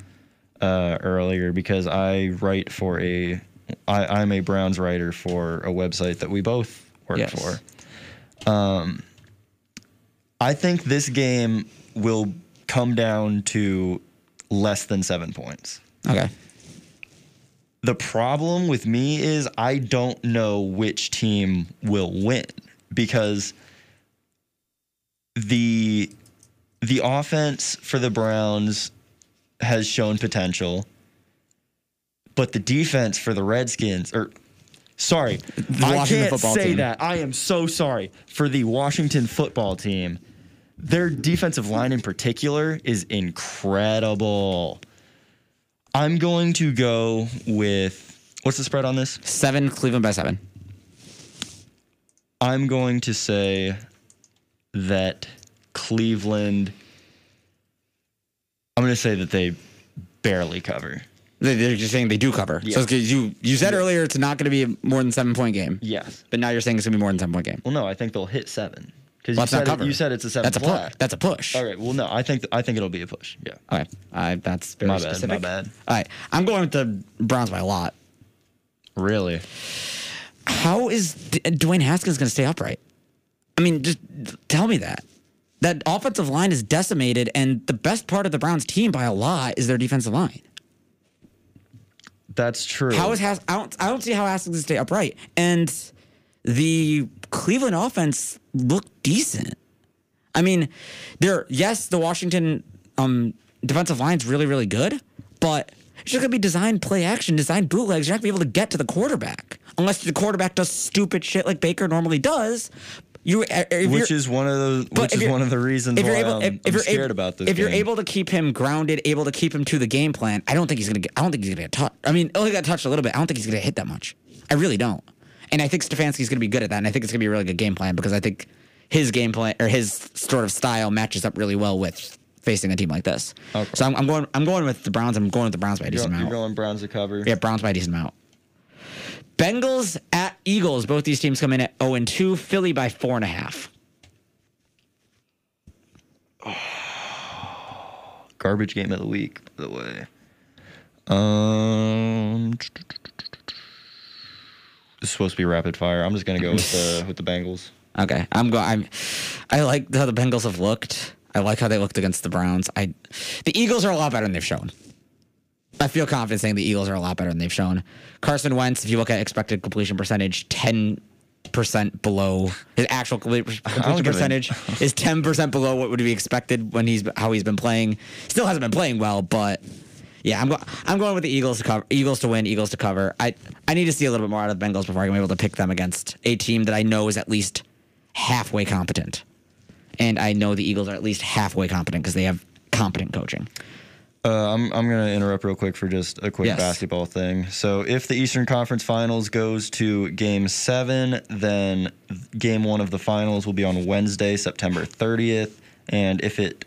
uh, earlier because I write for a I, I'm a Browns writer for a website that we both work Yes. for. Um, I think this game will come down to less than seven points. Okay. The problem with me is I don't know which team will win because the the offense for the Browns has shown potential, but the defense for the Redskins or sorry, I Washington can't say team. that. I am so sorry for the Washington football team. Their defensive line in particular is incredible. I'm going to go with what's the spread on this? Seven. Cleveland by seven. I'm going to say that Cleveland. I'm going to say that they barely cover. They- They're just saying they do cover. Yeah. So you you said earlier it's not going to be a more than seven point game. Yes. But now you're saying it's going to be more than seven point game. Well, no, I think they'll hit seven because Well, you said it, you said it's a seven That's a push. That's a push. All right. Well, no, I think I think it'll be a push. Yeah. Okay. I that's very My bad, my bad. All right. I'm going with the Browns by a lot. Really? How is D- Dwayne Haskins going to stay upright? I mean, just tell me that. That offensive line is decimated, and the best part of the Browns team by a lot is their defensive line. That's true. How is Has- I don't I don't see how Haskins can stay upright. And the Cleveland offense looked decent. I mean, they're yes, the Washington um, defensive line's really, really good, but it's just gonna be designed play action, designed bootlegs. You're not gonna be able to get to the quarterback unless the quarterback does stupid shit like Baker normally does. You, uh, which is one of the which is one of the reasons if you're why able, I'm, if, if I'm you're scared able, about this. if you're able to keep him grounded, able to keep him to the game plan, I don't think he's gonna get. I don't think he's gonna get touched. I mean, he got touched a little bit. I don't think he's gonna hit that much. I really don't. And I think Stefanski's gonna be good at that. And I think it's gonna be a really good game plan because I think his game plan or his sort of style matches up really well with facing a team like this. Okay. So I'm, I'm going. I'm going with the Browns. I'm going with the Browns by a you're, decent you're going Browns to cover. Yeah, Browns by a decent amount. Bengals at Eagles. Both these teams come in at 0 and 2. Philly by four and a half. Garbage game of the week, by the way. Um, this is supposed to be rapid fire. I'm just gonna go with the with the Bengals. Okay, I'm going. I'm. I like how the Bengals have looked. I like how they looked against the Browns. I, the Eagles are a lot better than they've shown. I feel confident saying the Eagles are a lot better than they've shown. Carson Wentz, if you look at expected completion percentage, ten percent below his actual completion percentage is ten percent below what would be expected when he's how he's been playing. Still hasn't been playing well, but yeah, I'm going. I'm going with the Eagles to cover. Eagles to win. Eagles to cover. I I need to see a little bit more out of the Bengals before I'm able to pick them against a team that I know is at least halfway competent, and I know the Eagles are at least halfway competent because they have competent coaching. Uh, I'm I'm gonna interrupt real quick for just a quick Yes. basketball thing. So if the Eastern Conference Finals goes to Game Seven, then Game One of the Finals will be on Wednesday, September 30th, and if it,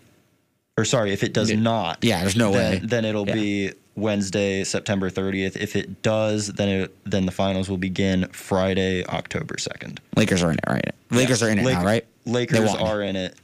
or sorry, if it does not, Yeah, there's no then, way. then it'll Yeah. be Wednesday, September 30th. If it does, then it then the finals will begin Friday, October 2nd. Lakers are in it, right? Lakers are in it now, right? Lakers are in it.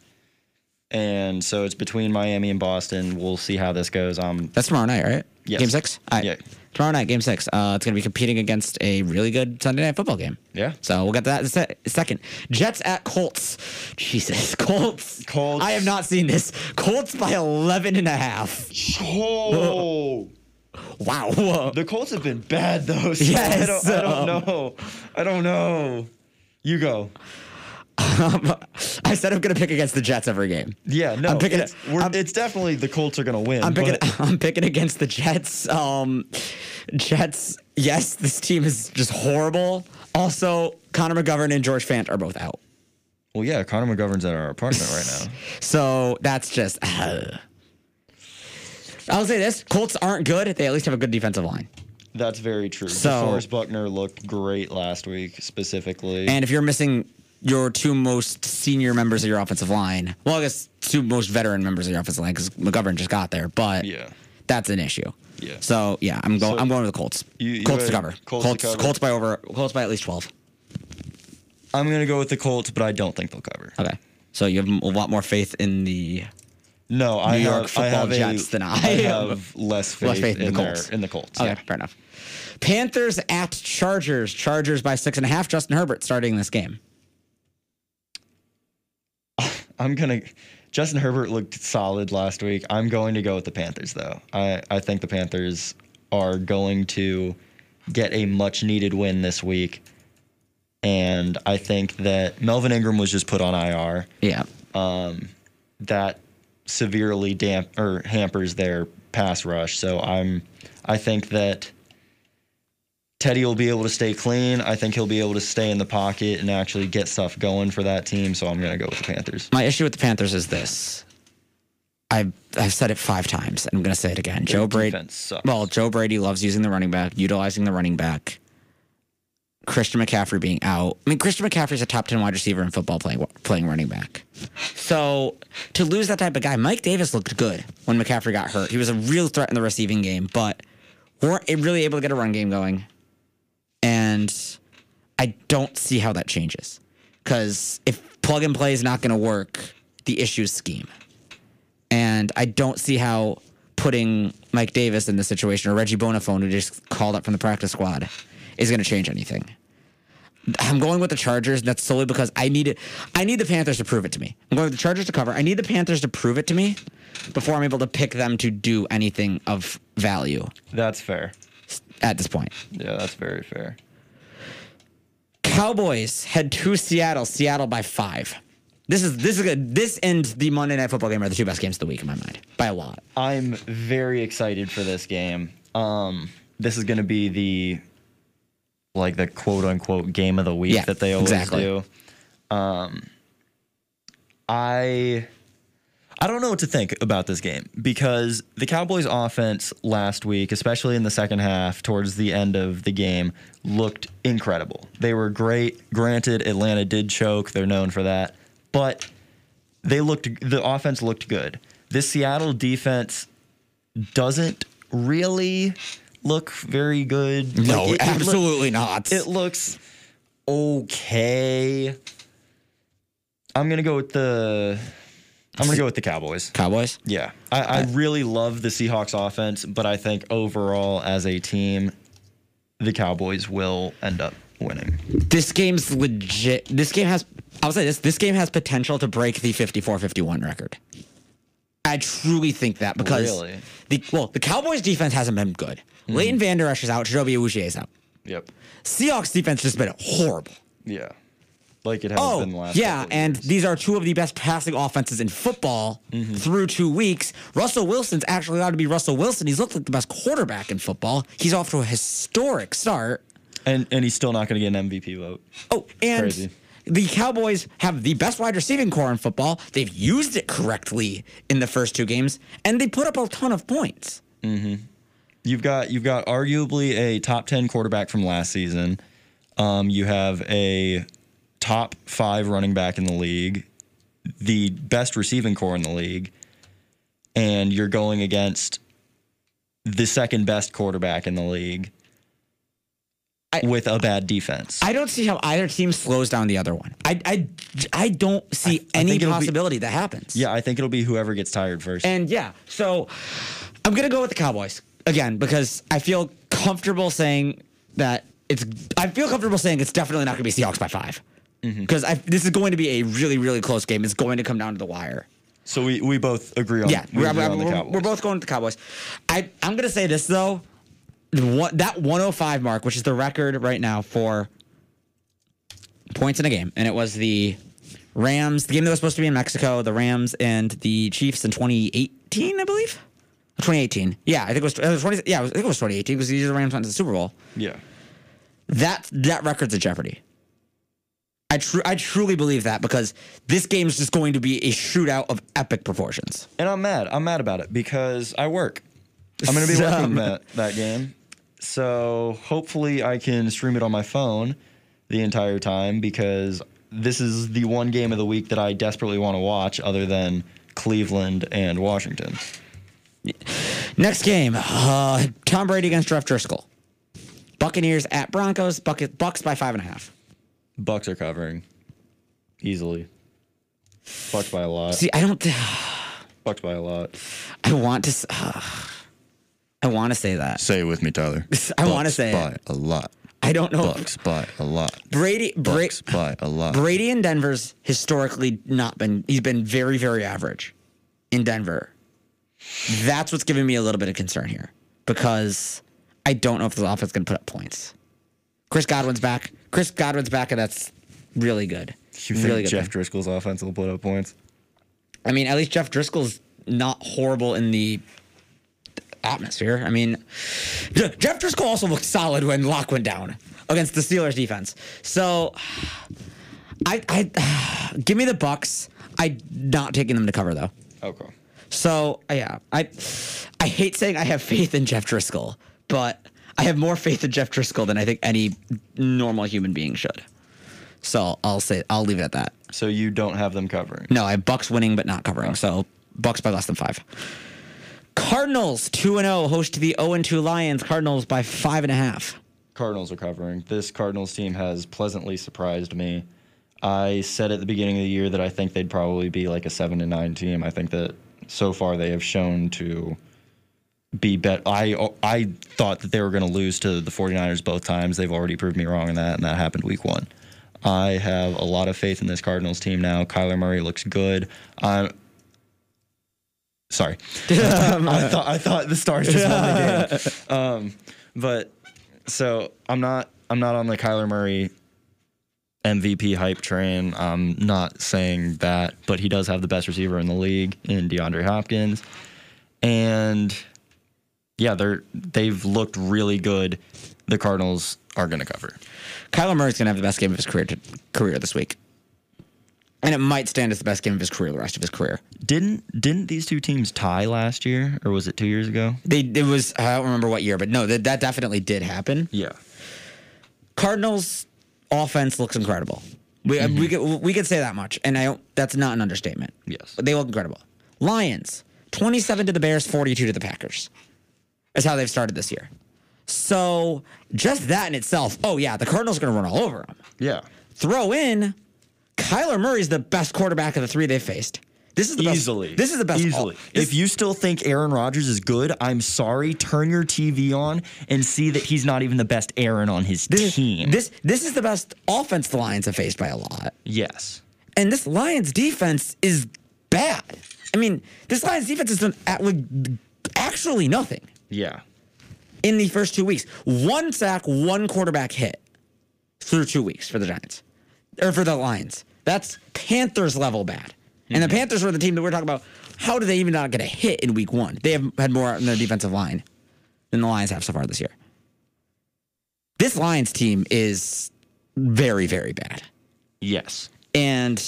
And so it's between Miami and Boston. We'll see how this goes. Um, That's tomorrow night, right? Yes. Game six. All right. Yeah. Tomorrow night, game six. Uh, it's going to be competing against a really good Sunday night football game. yeah. So we'll get to that in a se- second. Jets at Colts. Jesus, Colts. Colts. I have not seen this. Colts by 11 and a half. Oh, Wow. the Colts have been bad though. so Yes, I don't, I don't um, know. I don't know. You go. I said I'm going to pick against the Jets every game. Yeah, no, I'm picking it's, I'm- it's definitely the Colts are gonna win. I'm picking. but- I'm picking against the Jets. Um, Jets. Yes, this team is just horrible. Also, Connor McGovern and George Fant are both out. well, yeah, Connor McGovern's at our apartment right now. So that's just. I'll say this: Colts aren't good. They at least have a good defensive line. That's very true. So- DeForest Buckner looked great last week, specifically. And if you're missing your two most senior members of your offensive line, well, I guess two most veteran members of your offensive line because McGovern just got there, but yeah, that's an issue. Yeah. So yeah, I'm going. So I'm going with the Colts. you- you Colts to cover. Colts to Colts. cover. Colts by over. Colts by at least twelve. I'm gonna go with the Colts, but I don't think they'll cover. Okay. So you have a lot more faith in the. No, I New York have, I football have a- Jets than I I have less faith, Less faith in, in, the Colts. Their, in the Colts. Okay, yeah. fair enough. Panthers at Chargers. Chargers by six and a half. Justin Herbert starting this game. I'm gonna. Justin Herbert looked solid last week. I'm going to go with the Panthers, though. I, I think the Panthers are going to get a much needed win this week. And I think that Melvin Ingram was just put on IR. Yeah. Um, That severely damp or hampers their pass rush. So I'm I think that Teddy will be able to stay clean. I think he'll be able to stay in the pocket and actually get stuff going for that team. So I'm gonna go with the Panthers. My issue with the Panthers is this. I've I've said it five times, and I'm going to say it again. Joe Brady. Well, Joe Brady loves using the running back, utilizing the running back. Christian McCaffrey being out. I mean, Christian McCaffrey's a top ten wide receiver in football playing playing running back. So to lose that type of guy, Mike Davis looked good when McCaffrey got hurt. He was a real threat in the receiving game, but weren't really able to get a run game going. And I don't see how that changes. Because if plug and play is not going to work, the issue is scheme. And I don't see how putting Mike Davis in this situation or Reggie Bonnafon, who just called up from the practice squad, is going to change anything. I'm going with the Chargers. And that's solely because I need it. I need the Panthers to prove it to me. I'm going with the Chargers to cover. I need the Panthers to prove it to me before I'm able to pick them to do anything of value That's fair. At this point. Yeah, that's very fair. Cowboys head to Seattle. Seattle by five. This is this is good. This and the Monday Night Football game are the two best games of the week in my mind by a lot. I'm very excited for this game. Um, this is going to be the like the quote unquote game of the week Yeah, that they always exactly. do. Um, I I don't know what to think about this game because the Cowboys offense last week, especially in the second half towards the end of the game, looked incredible. They were great. Granted, Atlanta did choke. They're known for that. But they looked the offense looked good. This Seattle defense doesn't really look very good. No, Like, it- it look- absolutely not. it looks okay. I'm gonna go with the. I'm gonna go with the Cowboys. Cowboys. Yeah, I, I really love the Seahawks offense, but I think overall as a team, the Cowboys will end up winning. This game's legit. This game has. I'll say this. This game has potential to break the 54-51 record. I truly think that because Really? the well, the Cowboys defense hasn't been good. Mm-hmm. Leighton Vander Esch is out. Chidobe Awuzie is out. Yep. Seahawks defense just been horrible. Yeah. Like it has Oh, been last. yeah, and years. these are two of the best passing offenses in football Mm-hmm. through two weeks. Russell Wilson's actually allowed to be Russell Wilson. He's looked like the best quarterback in football. He's off to a historic start. and and he's still not gonna get an MVP vote. Oh, and Crazy. the Cowboys have the best wide receiving corps in football. They've used it correctly in the first two games, and they put up a ton of points. Mhm. You've got you've got arguably a top ten quarterback from last season. Um, you have a top five running back in the league, the best receiving corps in the league, and you're going against the second best quarterback in the league. with a bad defense. I don't see how either team slows down the other one. I I, I don't see I any think it'll be- possibility that happens. yeah, I think it'll be whoever gets tired first. And yeah, so I'm gonna go with the Cowboys again because I feel comfortable saying that it's. I feel comfortable saying it's definitely not gonna be Seahawks by five Mm-hmm. because this is going to be a really really close game. It's going to come down to the wire. so we, we both agree on Yeah, we we're, agree on the we're- Cowboys. we're both going with the Cowboys. I I'm gonna say this though, one, that 105 mark, which is the record right now for points in a game, and it was the Rams, the game that was supposed to be in Mexico, the Rams and the Chiefs in 2018, I believe. 2018. Yeah, I think it was, it was 20. Yeah, I think it was 2018 because these are the Rams went to the Super Bowl. yeah. That that record's a jeopardy. I tru- I truly believe that because this game is just going to be a shootout of epic proportions. And I'm mad. I'm mad about it because I work. I'm going to be working that, that game. So hopefully I can stream it on my phone the entire time because this is the one game of the week that I desperately want to watch other than Cleveland and Washington. Next game, uh, Tom Brady against Jeff Driskel. Buccaneers at Broncos. Bucket Bucks by five and a half. Bucks are covering easily. Bucks by a lot. See, I don't. Bucks by a lot. I want to. Uh, I want to say that. Say it with me, Tyler. I wanna Bucks say it. by a lot. I don't know. Bucks by a lot. Brady. Bra- Bucks by a lot. Brady in Denver's historically not been. He's been very, very average in Denver. That's what's giving me a little bit of concern here because I don't know if the offense can put up points. Chris Godwin's back. Chris Godwin's back, and that's really good. You think really good. Jeff. Driskel's offense will put up points? I mean, at least Jeff Driskel's not horrible in the atmosphere. I mean, Jeff Driskel also looked solid when Lock went down against the Steelers defense. So, I, I give me the Bucks. I'm not taking them to cover though. Okay. So yeah, I I hate saying I have faith in Jeff Driskel, but I have more faith in Jeff Driskel than I think any normal human being should. So I'll say I'll leave it at that. So you don't have them covering. No, I have Bucks winning but not covering. So Bucks by less than five. Cardinals two and zero host the zero and two Lions. Cardinals by five and a half. Cardinals are covering. This Cardinals team has pleasantly surprised me. I said at the beginning of the year that I think they'd probably be like a seven to nine team. I think that so far they have shown to be bet. I I thought that they were going to lose to the 49ers both times. They've already proved me wrong in that, and that happened week one. I have a lot of faith in this Cardinals team now. Kyler Murray looks good. I'm sorry. I thought I thought the Stars just won the game. Um, but so I'm not I'm not on the Kyler Murray MVP hype train. I'm not saying that, but he does have the best receiver in the league in DeAndre Hopkins. And yeah, they're they've looked really good. The Cardinals are going to cover. Kyler Murray's gonna have the best game of his career to, career this week, and it might stand as the best game of his career the rest of his career. Didn't didn't these two teams tie last year or was it 2 years ago? They it was I don't remember what year, but no, that that definitely did happen. Yeah. Cardinals offense looks incredible. We mm-hmm. we could we could say that much, and I don't, that's not an understatement. Yes. they look incredible. Lions twenty seven to the Bears, forty two to the Packers. That's how they've started this year. So just that in itself, oh yeah, the Cardinals are going to run all over them. Yeah. Throw in Kyler Murray's the best quarterback of the three they've faced. This is the Easily. Best, this is the best. Easily. this- if you still think Aaron Rodgers is good, I'm sorry. Turn your TV on and see that he's not even the best Aaron on his this, team. this this is the best offense the Lions have faced by a lot. yes. And this Lions defense is bad. I mean, this Lions defense has done at- like, actually nothing Yeah. in the first two weeks. One sack, one quarterback hit through two weeks for the Giants or for the Lions. That's Panthers level bad. And the mm-hmm. Panthers were the team that we're talking about. How do they even not get a hit in week one? They have had more on their defensive line than the Lions have so far this year. This Lions team is very, very bad. Yes. And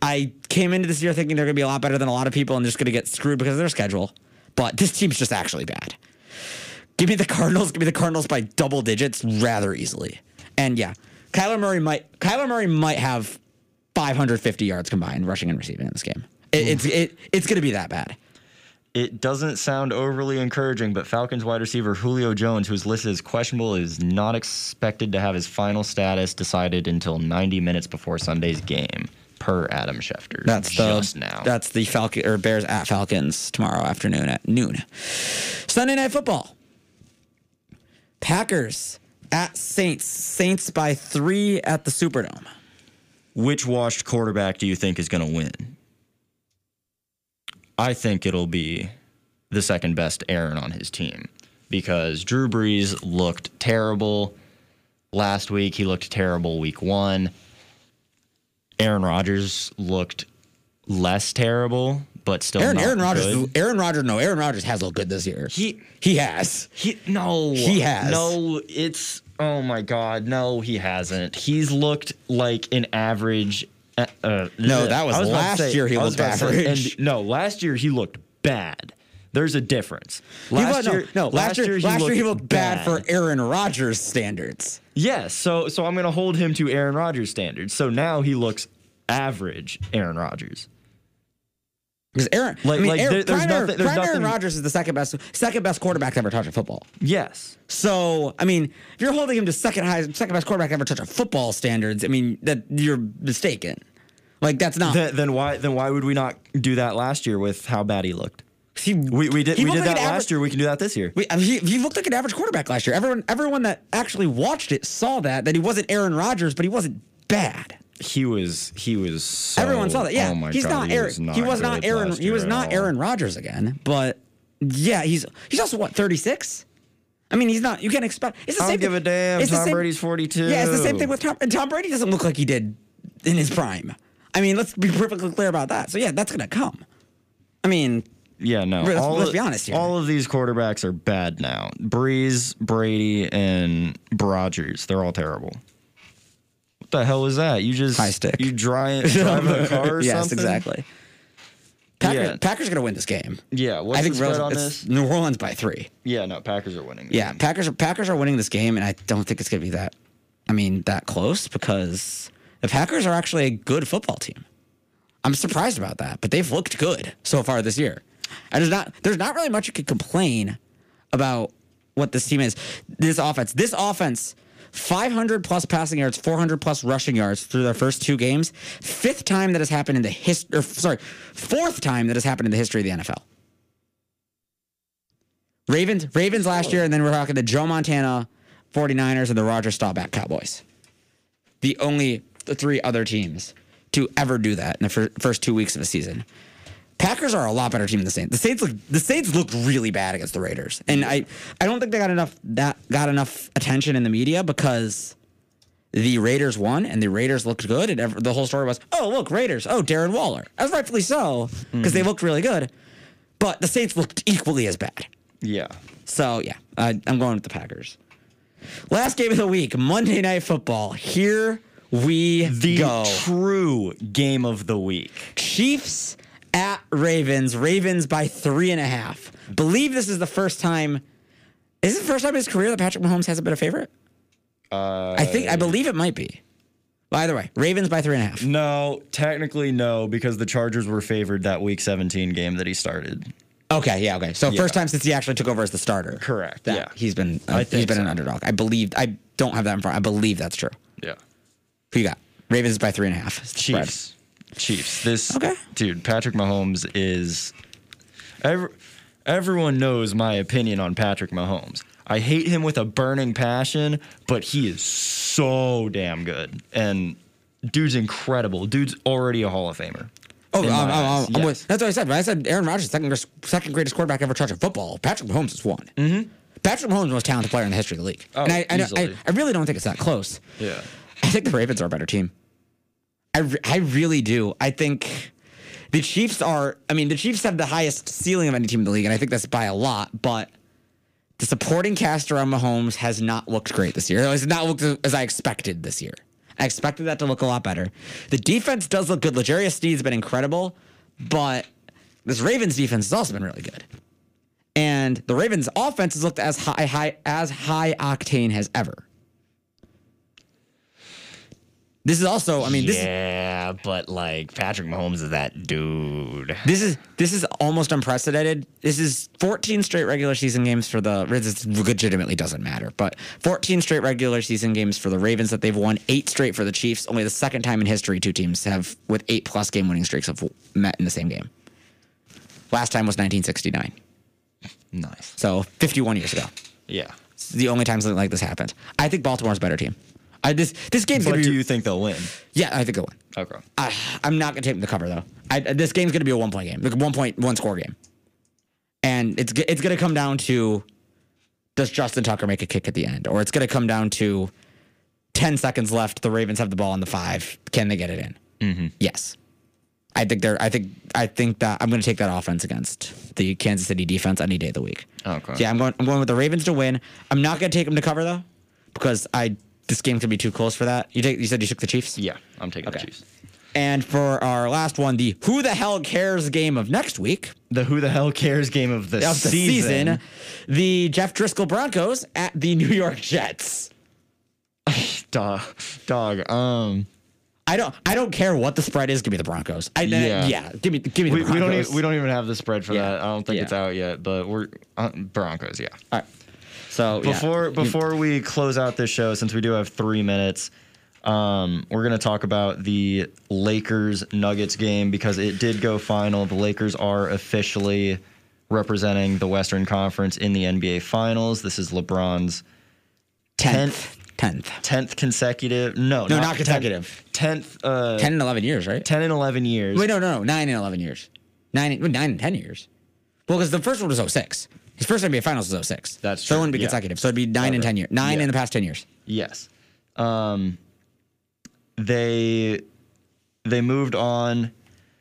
I came into this year thinking they're going to be a lot better than a lot of people and just going to get screwed because of their schedule. But this team's just actually bad. Give me the Cardinals. Give me the Cardinals by double digits rather easily. And yeah, Kyler Murray might Kyler Murray might have 550 yards combined rushing and receiving in this game. It, it's it, it's going to be that bad. it doesn't sound overly encouraging, but Falcons wide receiver Julio Jones, who's listed as questionable, is not expected to have his final status decided until 90 minutes before Sunday's game, per Adam Schefter. That's the just now. That's the Falcon or Bears at Falcons tomorrow afternoon at noon. Sunday night football. Packers at Saints. Saints by three at the Superdome. Which washed quarterback do you think is going to win? I think it'll be the second best Aaron on his team because Drew Brees looked terrible last week. He looked terrible week one. Aaron Rodgers looked less terrible, but still Aaron Aaron Rodgers. good. Aaron Rodgers. No, Aaron Rodgers has looked good this year. He He has. he no He has. no. It's oh my god no he hasn't. He's looked like an average. Uh, uh, No, that was to last year he I was looked to say, average. and- no, last year he looked bad. There's a difference. He Last was- year, no, last, year, last year he looked bad, bad for Aaron Rodgers standards. Yes, so so I'm gonna hold him to Aaron Rodgers standards. So now he looks average, Aaron Rodgers. Because Aaron, Like- I mean, like, Aaron, there- there's prime nothing- there's prime Aaron Rodgers is the second best, second best quarterback to ever touch a football. Yes. So, I mean, if you're holding him to second highest, second best quarterback to ever touch a football standards, I mean, that you're mistaken. Like that's not. Then why then why would we not do that last year with how bad he looked? He, We, we did we did like that last average- year. We can do that this year. We, I mean, he, he looked like an average quarterback last year. Everyone, everyone that actually watched it saw that that he wasn't Aaron Rodgers, but he wasn't bad. He was he was. So, Everyone saw that. Yeah, Oh he's God, not he Aaron. was not he was not Aaron. He was not. Aaron Rodgers again. But yeah, he's he's also what thirty six. I mean, he's not. You can't expect. It's the I same don't give thing- a damn. it's Tom same- Brady's 42. Yeah, it's the same thing with Tom. And Tom Brady doesn't look like he did in his prime. I mean, let's be perfectly clear about that. So yeah, that's gonna come. I mean, Yeah, no. Let's- all let's of- be honest here. All of these quarterbacks are bad now. Brees, Brady, and Rodgers. They're all terrible. What the hell is that? You just High stick. You dry, driving a car or yes, something? exactly. Packers, Yeah. Packers gonna win this game. Yeah. What's I think the spread real- on this? New Orleans by three. Yeah, no. Packers are winning. Yeah, game. Packers are Packers are winning this game, and I don't think it's gonna be that. I mean, that close because the Packers are actually a good football team. I'm surprised about that, but they've looked good so far this year. And there's not there's not really much you could complain about what this team is. This offense, this offense, 500 plus passing yards, 400 plus rushing yards through their first two games. Fifth time that has happened in the history, or sorry, fourth time that has happened in the history of the NFL. Ravens, Ravens last year, and then we're talking the Joe Montana 49ers and the Roger Staubach Cowboys. The only the three other teams to ever do that in the fir- first two weeks of the season. Packers are a lot better team than the Saints. The Saints look the Saints looked really bad against the Raiders, and I I don't think they got enough that got enough attention in the media because the Raiders won and the Raiders looked good, and the whole story was, oh look Raiders, oh Darren Waller, as rightfully so because they hmm. looked really good, but the Saints looked equally as bad. Yeah. So yeah, I, I'm going with the Packers. Last game of the week, Monday Night Football. Here we The go. true game of the week. Chiefs at Ravens. Ravens by three and a half. Believe this is the first time. Is it the first time in his career that Patrick Mahomes hasn't been a favorite? Uh, I think I believe it might be. By the way, Ravens by three and a half. No, technically no, because the Chargers were favored that Week 17 game that he started. Okay, yeah, okay. So Yeah. first time since he actually took over as the starter. Correct, yeah. he's been uh, he's been an underdog. I believe I don't have that in front. I believe that's true. Yeah. Who you got? Ravens by three and a half. the spread. Chiefs. This Okay. dude, Patrick Mahomes is. Every, everyone knows my opinion on Patrick Mahomes. I hate him with a burning passion, but he is so damn good, and dude's incredible. Dude's already a Hall of Famer. Oh, in um, my um, eyes, um, I'm yes. with- that's what I said. When I said Aaron Rodgers, second, greatest- second greatest quarterback ever touch a football. Patrick Mahomes is one. Mm-hmm. Patrick Mahomes is the most talented player in the history of the league. Oh, and I, I, I. I really don't think it's that close. Yeah. I think the Ravens are a better team. I, re- I really do. I think the Chiefs are. I mean, the Chiefs have the highest ceiling of any team in the league, and I think that's by a lot. But the supporting cast around Mahomes has not looked great this year. It has not looked as I expected this year. I expected that to look a lot better. The defense does look good. L'Jarius Sneed's been incredible, but this Ravens defense has also been really good. And the Ravens offense has looked as high, high as high octane as ever. This is also, I mean, this is yeah, but like Patrick Mahomes is that dude. This is this is almost unprecedented. This is 14 straight regular season games for the Ravens. Legitimately doesn't matter, but 14 straight regular season games for the Ravens that they've won. Eight straight for the Chiefs. Only the second time in history two teams have with eight plus game winning streaks have met in the same game. Last time was 1969, Nice. so 51 years ago. Yeah. It's the only time something like this happened. I think Baltimore's a better team. I, this this game's gonna do be you think they'll win? yeah. I think they'll win. Okay. I, I'm not gonna take them to cover though. I, this game's gonna be a one point game, like a one point one score game, and it's it's gonna come down to does Justin Tucker make a kick at the end, or it's gonna come down to ten seconds left. The Ravens have the ball on the five. Can they get it in? Mm-hmm. Yes. I think they're. I think. I think that I'm going to take that offense against the Kansas City defense any day of the week. Okay. Yeah, I'm going. I'm going with the Ravens to win. I'm not going to take them to cover though, because I this game could be too close for that. You take. You said you took the Chiefs. Yeah, I'm taking Okay. the Chiefs. And for our last one, the Who the Hell Cares game of next week The who the hell cares game of the, of the season, the Jeff Driskel Broncos at the New York Jets. Dog, dog. Um, I don't I don't care what the spread is. Give me the Broncos. I, Yeah. yeah. Give me give me the we, Broncos. we don't even, we don't even have the spread for Yeah. that. I don't think Yeah. it's out yet, but we're uh, Broncos. Yeah. All right. So yeah. Before before we close out this show, since we do have three minutes, um, we're gonna talk about the Lakers Nuggets game because it did go final. The Lakers are officially representing the Western Conference in the NBA Finals. This is LeBron's tenth tenth. tenth consecutive. No, No, not consecutive. Tenth. Uh, 10 and 11 years, right? 10 and eleven years. Wait, no, no, no. 9 and 11 years. 9, 9 and 10 years. Well, because the first one was 06. His first NBA Finals was 06. That's true. So it wouldn't be yeah. consecutive. So it'd be 9 and Okay. 10 years. 9 Yeah. in the past 10 years. Yes. Um, they they moved on.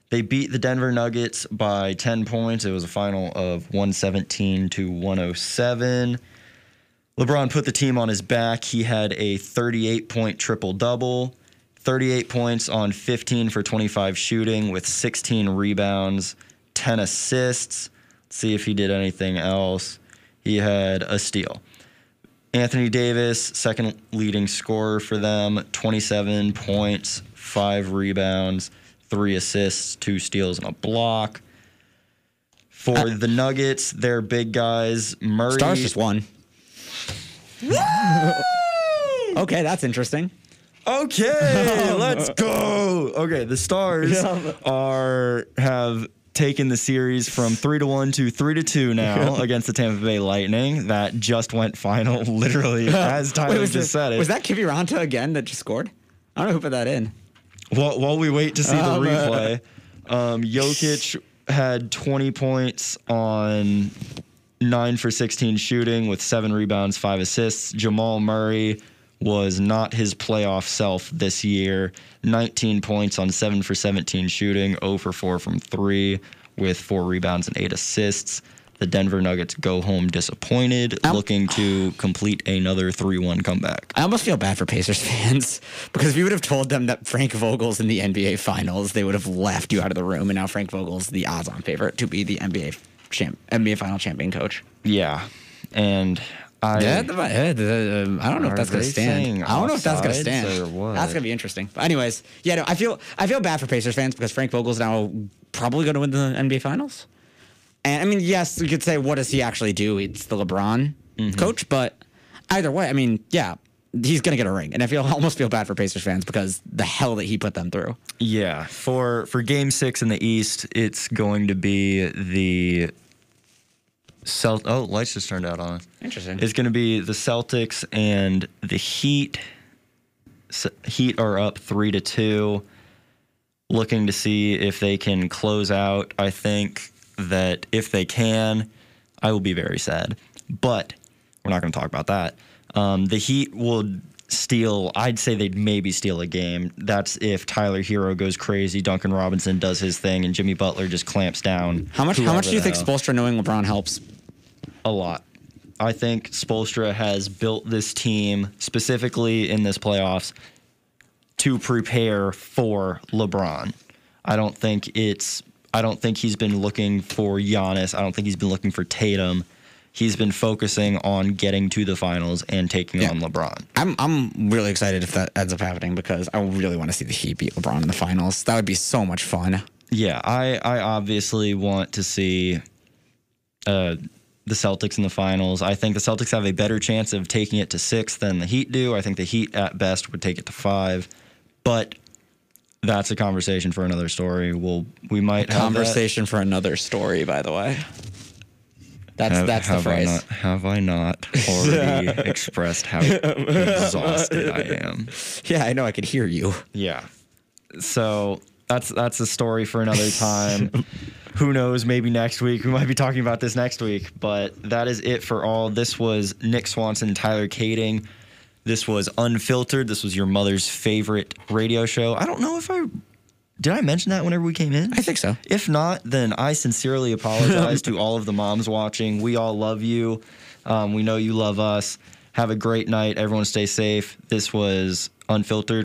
They beat the Denver Nuggets by 10 points. It was a final of 117 to 107. LeBron put the team on his back. He had a 38 point triple double, 38 points on 15 for 25 shooting with 16 rebounds, 10 assists. See if he did anything else. He had a steal. Anthony Davis, second leading scorer for them, 27 points, five rebounds, three assists, two steals, and a block. For uh, the Nuggets, their big guys, Murray. Stars just won. okay, that's interesting. Okay, let's go. Okay, the Stars are have taken the series from three to one to three to two now against the Tampa Bay Lightning. That just went final, literally as Tyler was, just it- said it. was that Kiviranta again that just scored? I don't know who put that in. While, while we wait to see the Um, uh, replay, um, Jokic had 20 points on nine for 16 shooting with seven rebounds, five assists. Jamal Murray was not his playoff self this year. 19 points on seven for 17 shooting, 0 for 4 from three with four rebounds and eight assists. The Denver Nuggets go home disappointed, Um, looking to complete another 3 1 comeback. I almost feel bad for Pacers fans because if you would have told them that Frank Vogel's in the NBA Finals, they would have laughed you out of the room. And now Frank Vogel's the odds-on favorite to be the NBA champ, NBA Final champion coach. Yeah. And I. Yeah, uh, I don't know if that's going to stand. I don't know if that's going to stand. That's going to be interesting. But anyways, yeah, no, I feel I feel bad for Pacers fans because Frank Vogel's now probably going to win the NBA Finals. And I mean, yes, you could say, what does he actually do? It's the LeBron Mm-hmm. coach, but either way, I mean, yeah, he's going to get a ring. And I feel I almost feel bad for Pacers fans because the hell that he put them through. Yeah, for for Game Six in the East, it's going to be the Celt. Oh, lights just turned out on. Interesting. It's going to be the Celtics and the Heat. S- Heat are up three to two. Looking to see if they can close out. I think that if they can, I will be very sad. But we're not going to talk about that. Um, the Heat will steal. I'd say they'd maybe steal a game. That's if Tyler Herro goes crazy, Duncan Robinson does his thing, and Jimmy Butler just clamps down. how much? How much do you the think hell. Spoelstra knowing LeBron helps? A lot. I think Spoelstra has built this team specifically in this playoffs to prepare for LeBron. I don't think it's I don't think he's been looking for Giannis. I don't think he's been looking for Tatum. he's been focusing on getting to the finals and taking Yeah. on LeBron. I'm I'm really excited if that ends up happening because I really want to see the Heat beat LeBron in the finals. That would be so much fun. Yeah, I I obviously want to see uh, the Celtics in the finals. I think the Celtics have a better chance of taking it to six than the Heat do. I think the Heat at best would take it to five, but that's a conversation for another story. We'll we might have that. Conversation for another story, by the way. That's Have, that's the have I phrase. not, have I not already expressed how exhausted I am? Yeah, I know. I could hear you. Yeah. So that's that's a story for another time. Who knows? Maybe next week. We might be talking about this next week. But that is it for all. This was Nick Swanson, Tyler Kading. This was Unfiltered. This was your mother's favorite radio show. I don't know if I did I mention that whenever we came in. I think so. If not, then I sincerely apologize to all of the moms watching. We all love you. Um, we know you love us. Have a great night. Everyone stay safe. This was Unfiltered.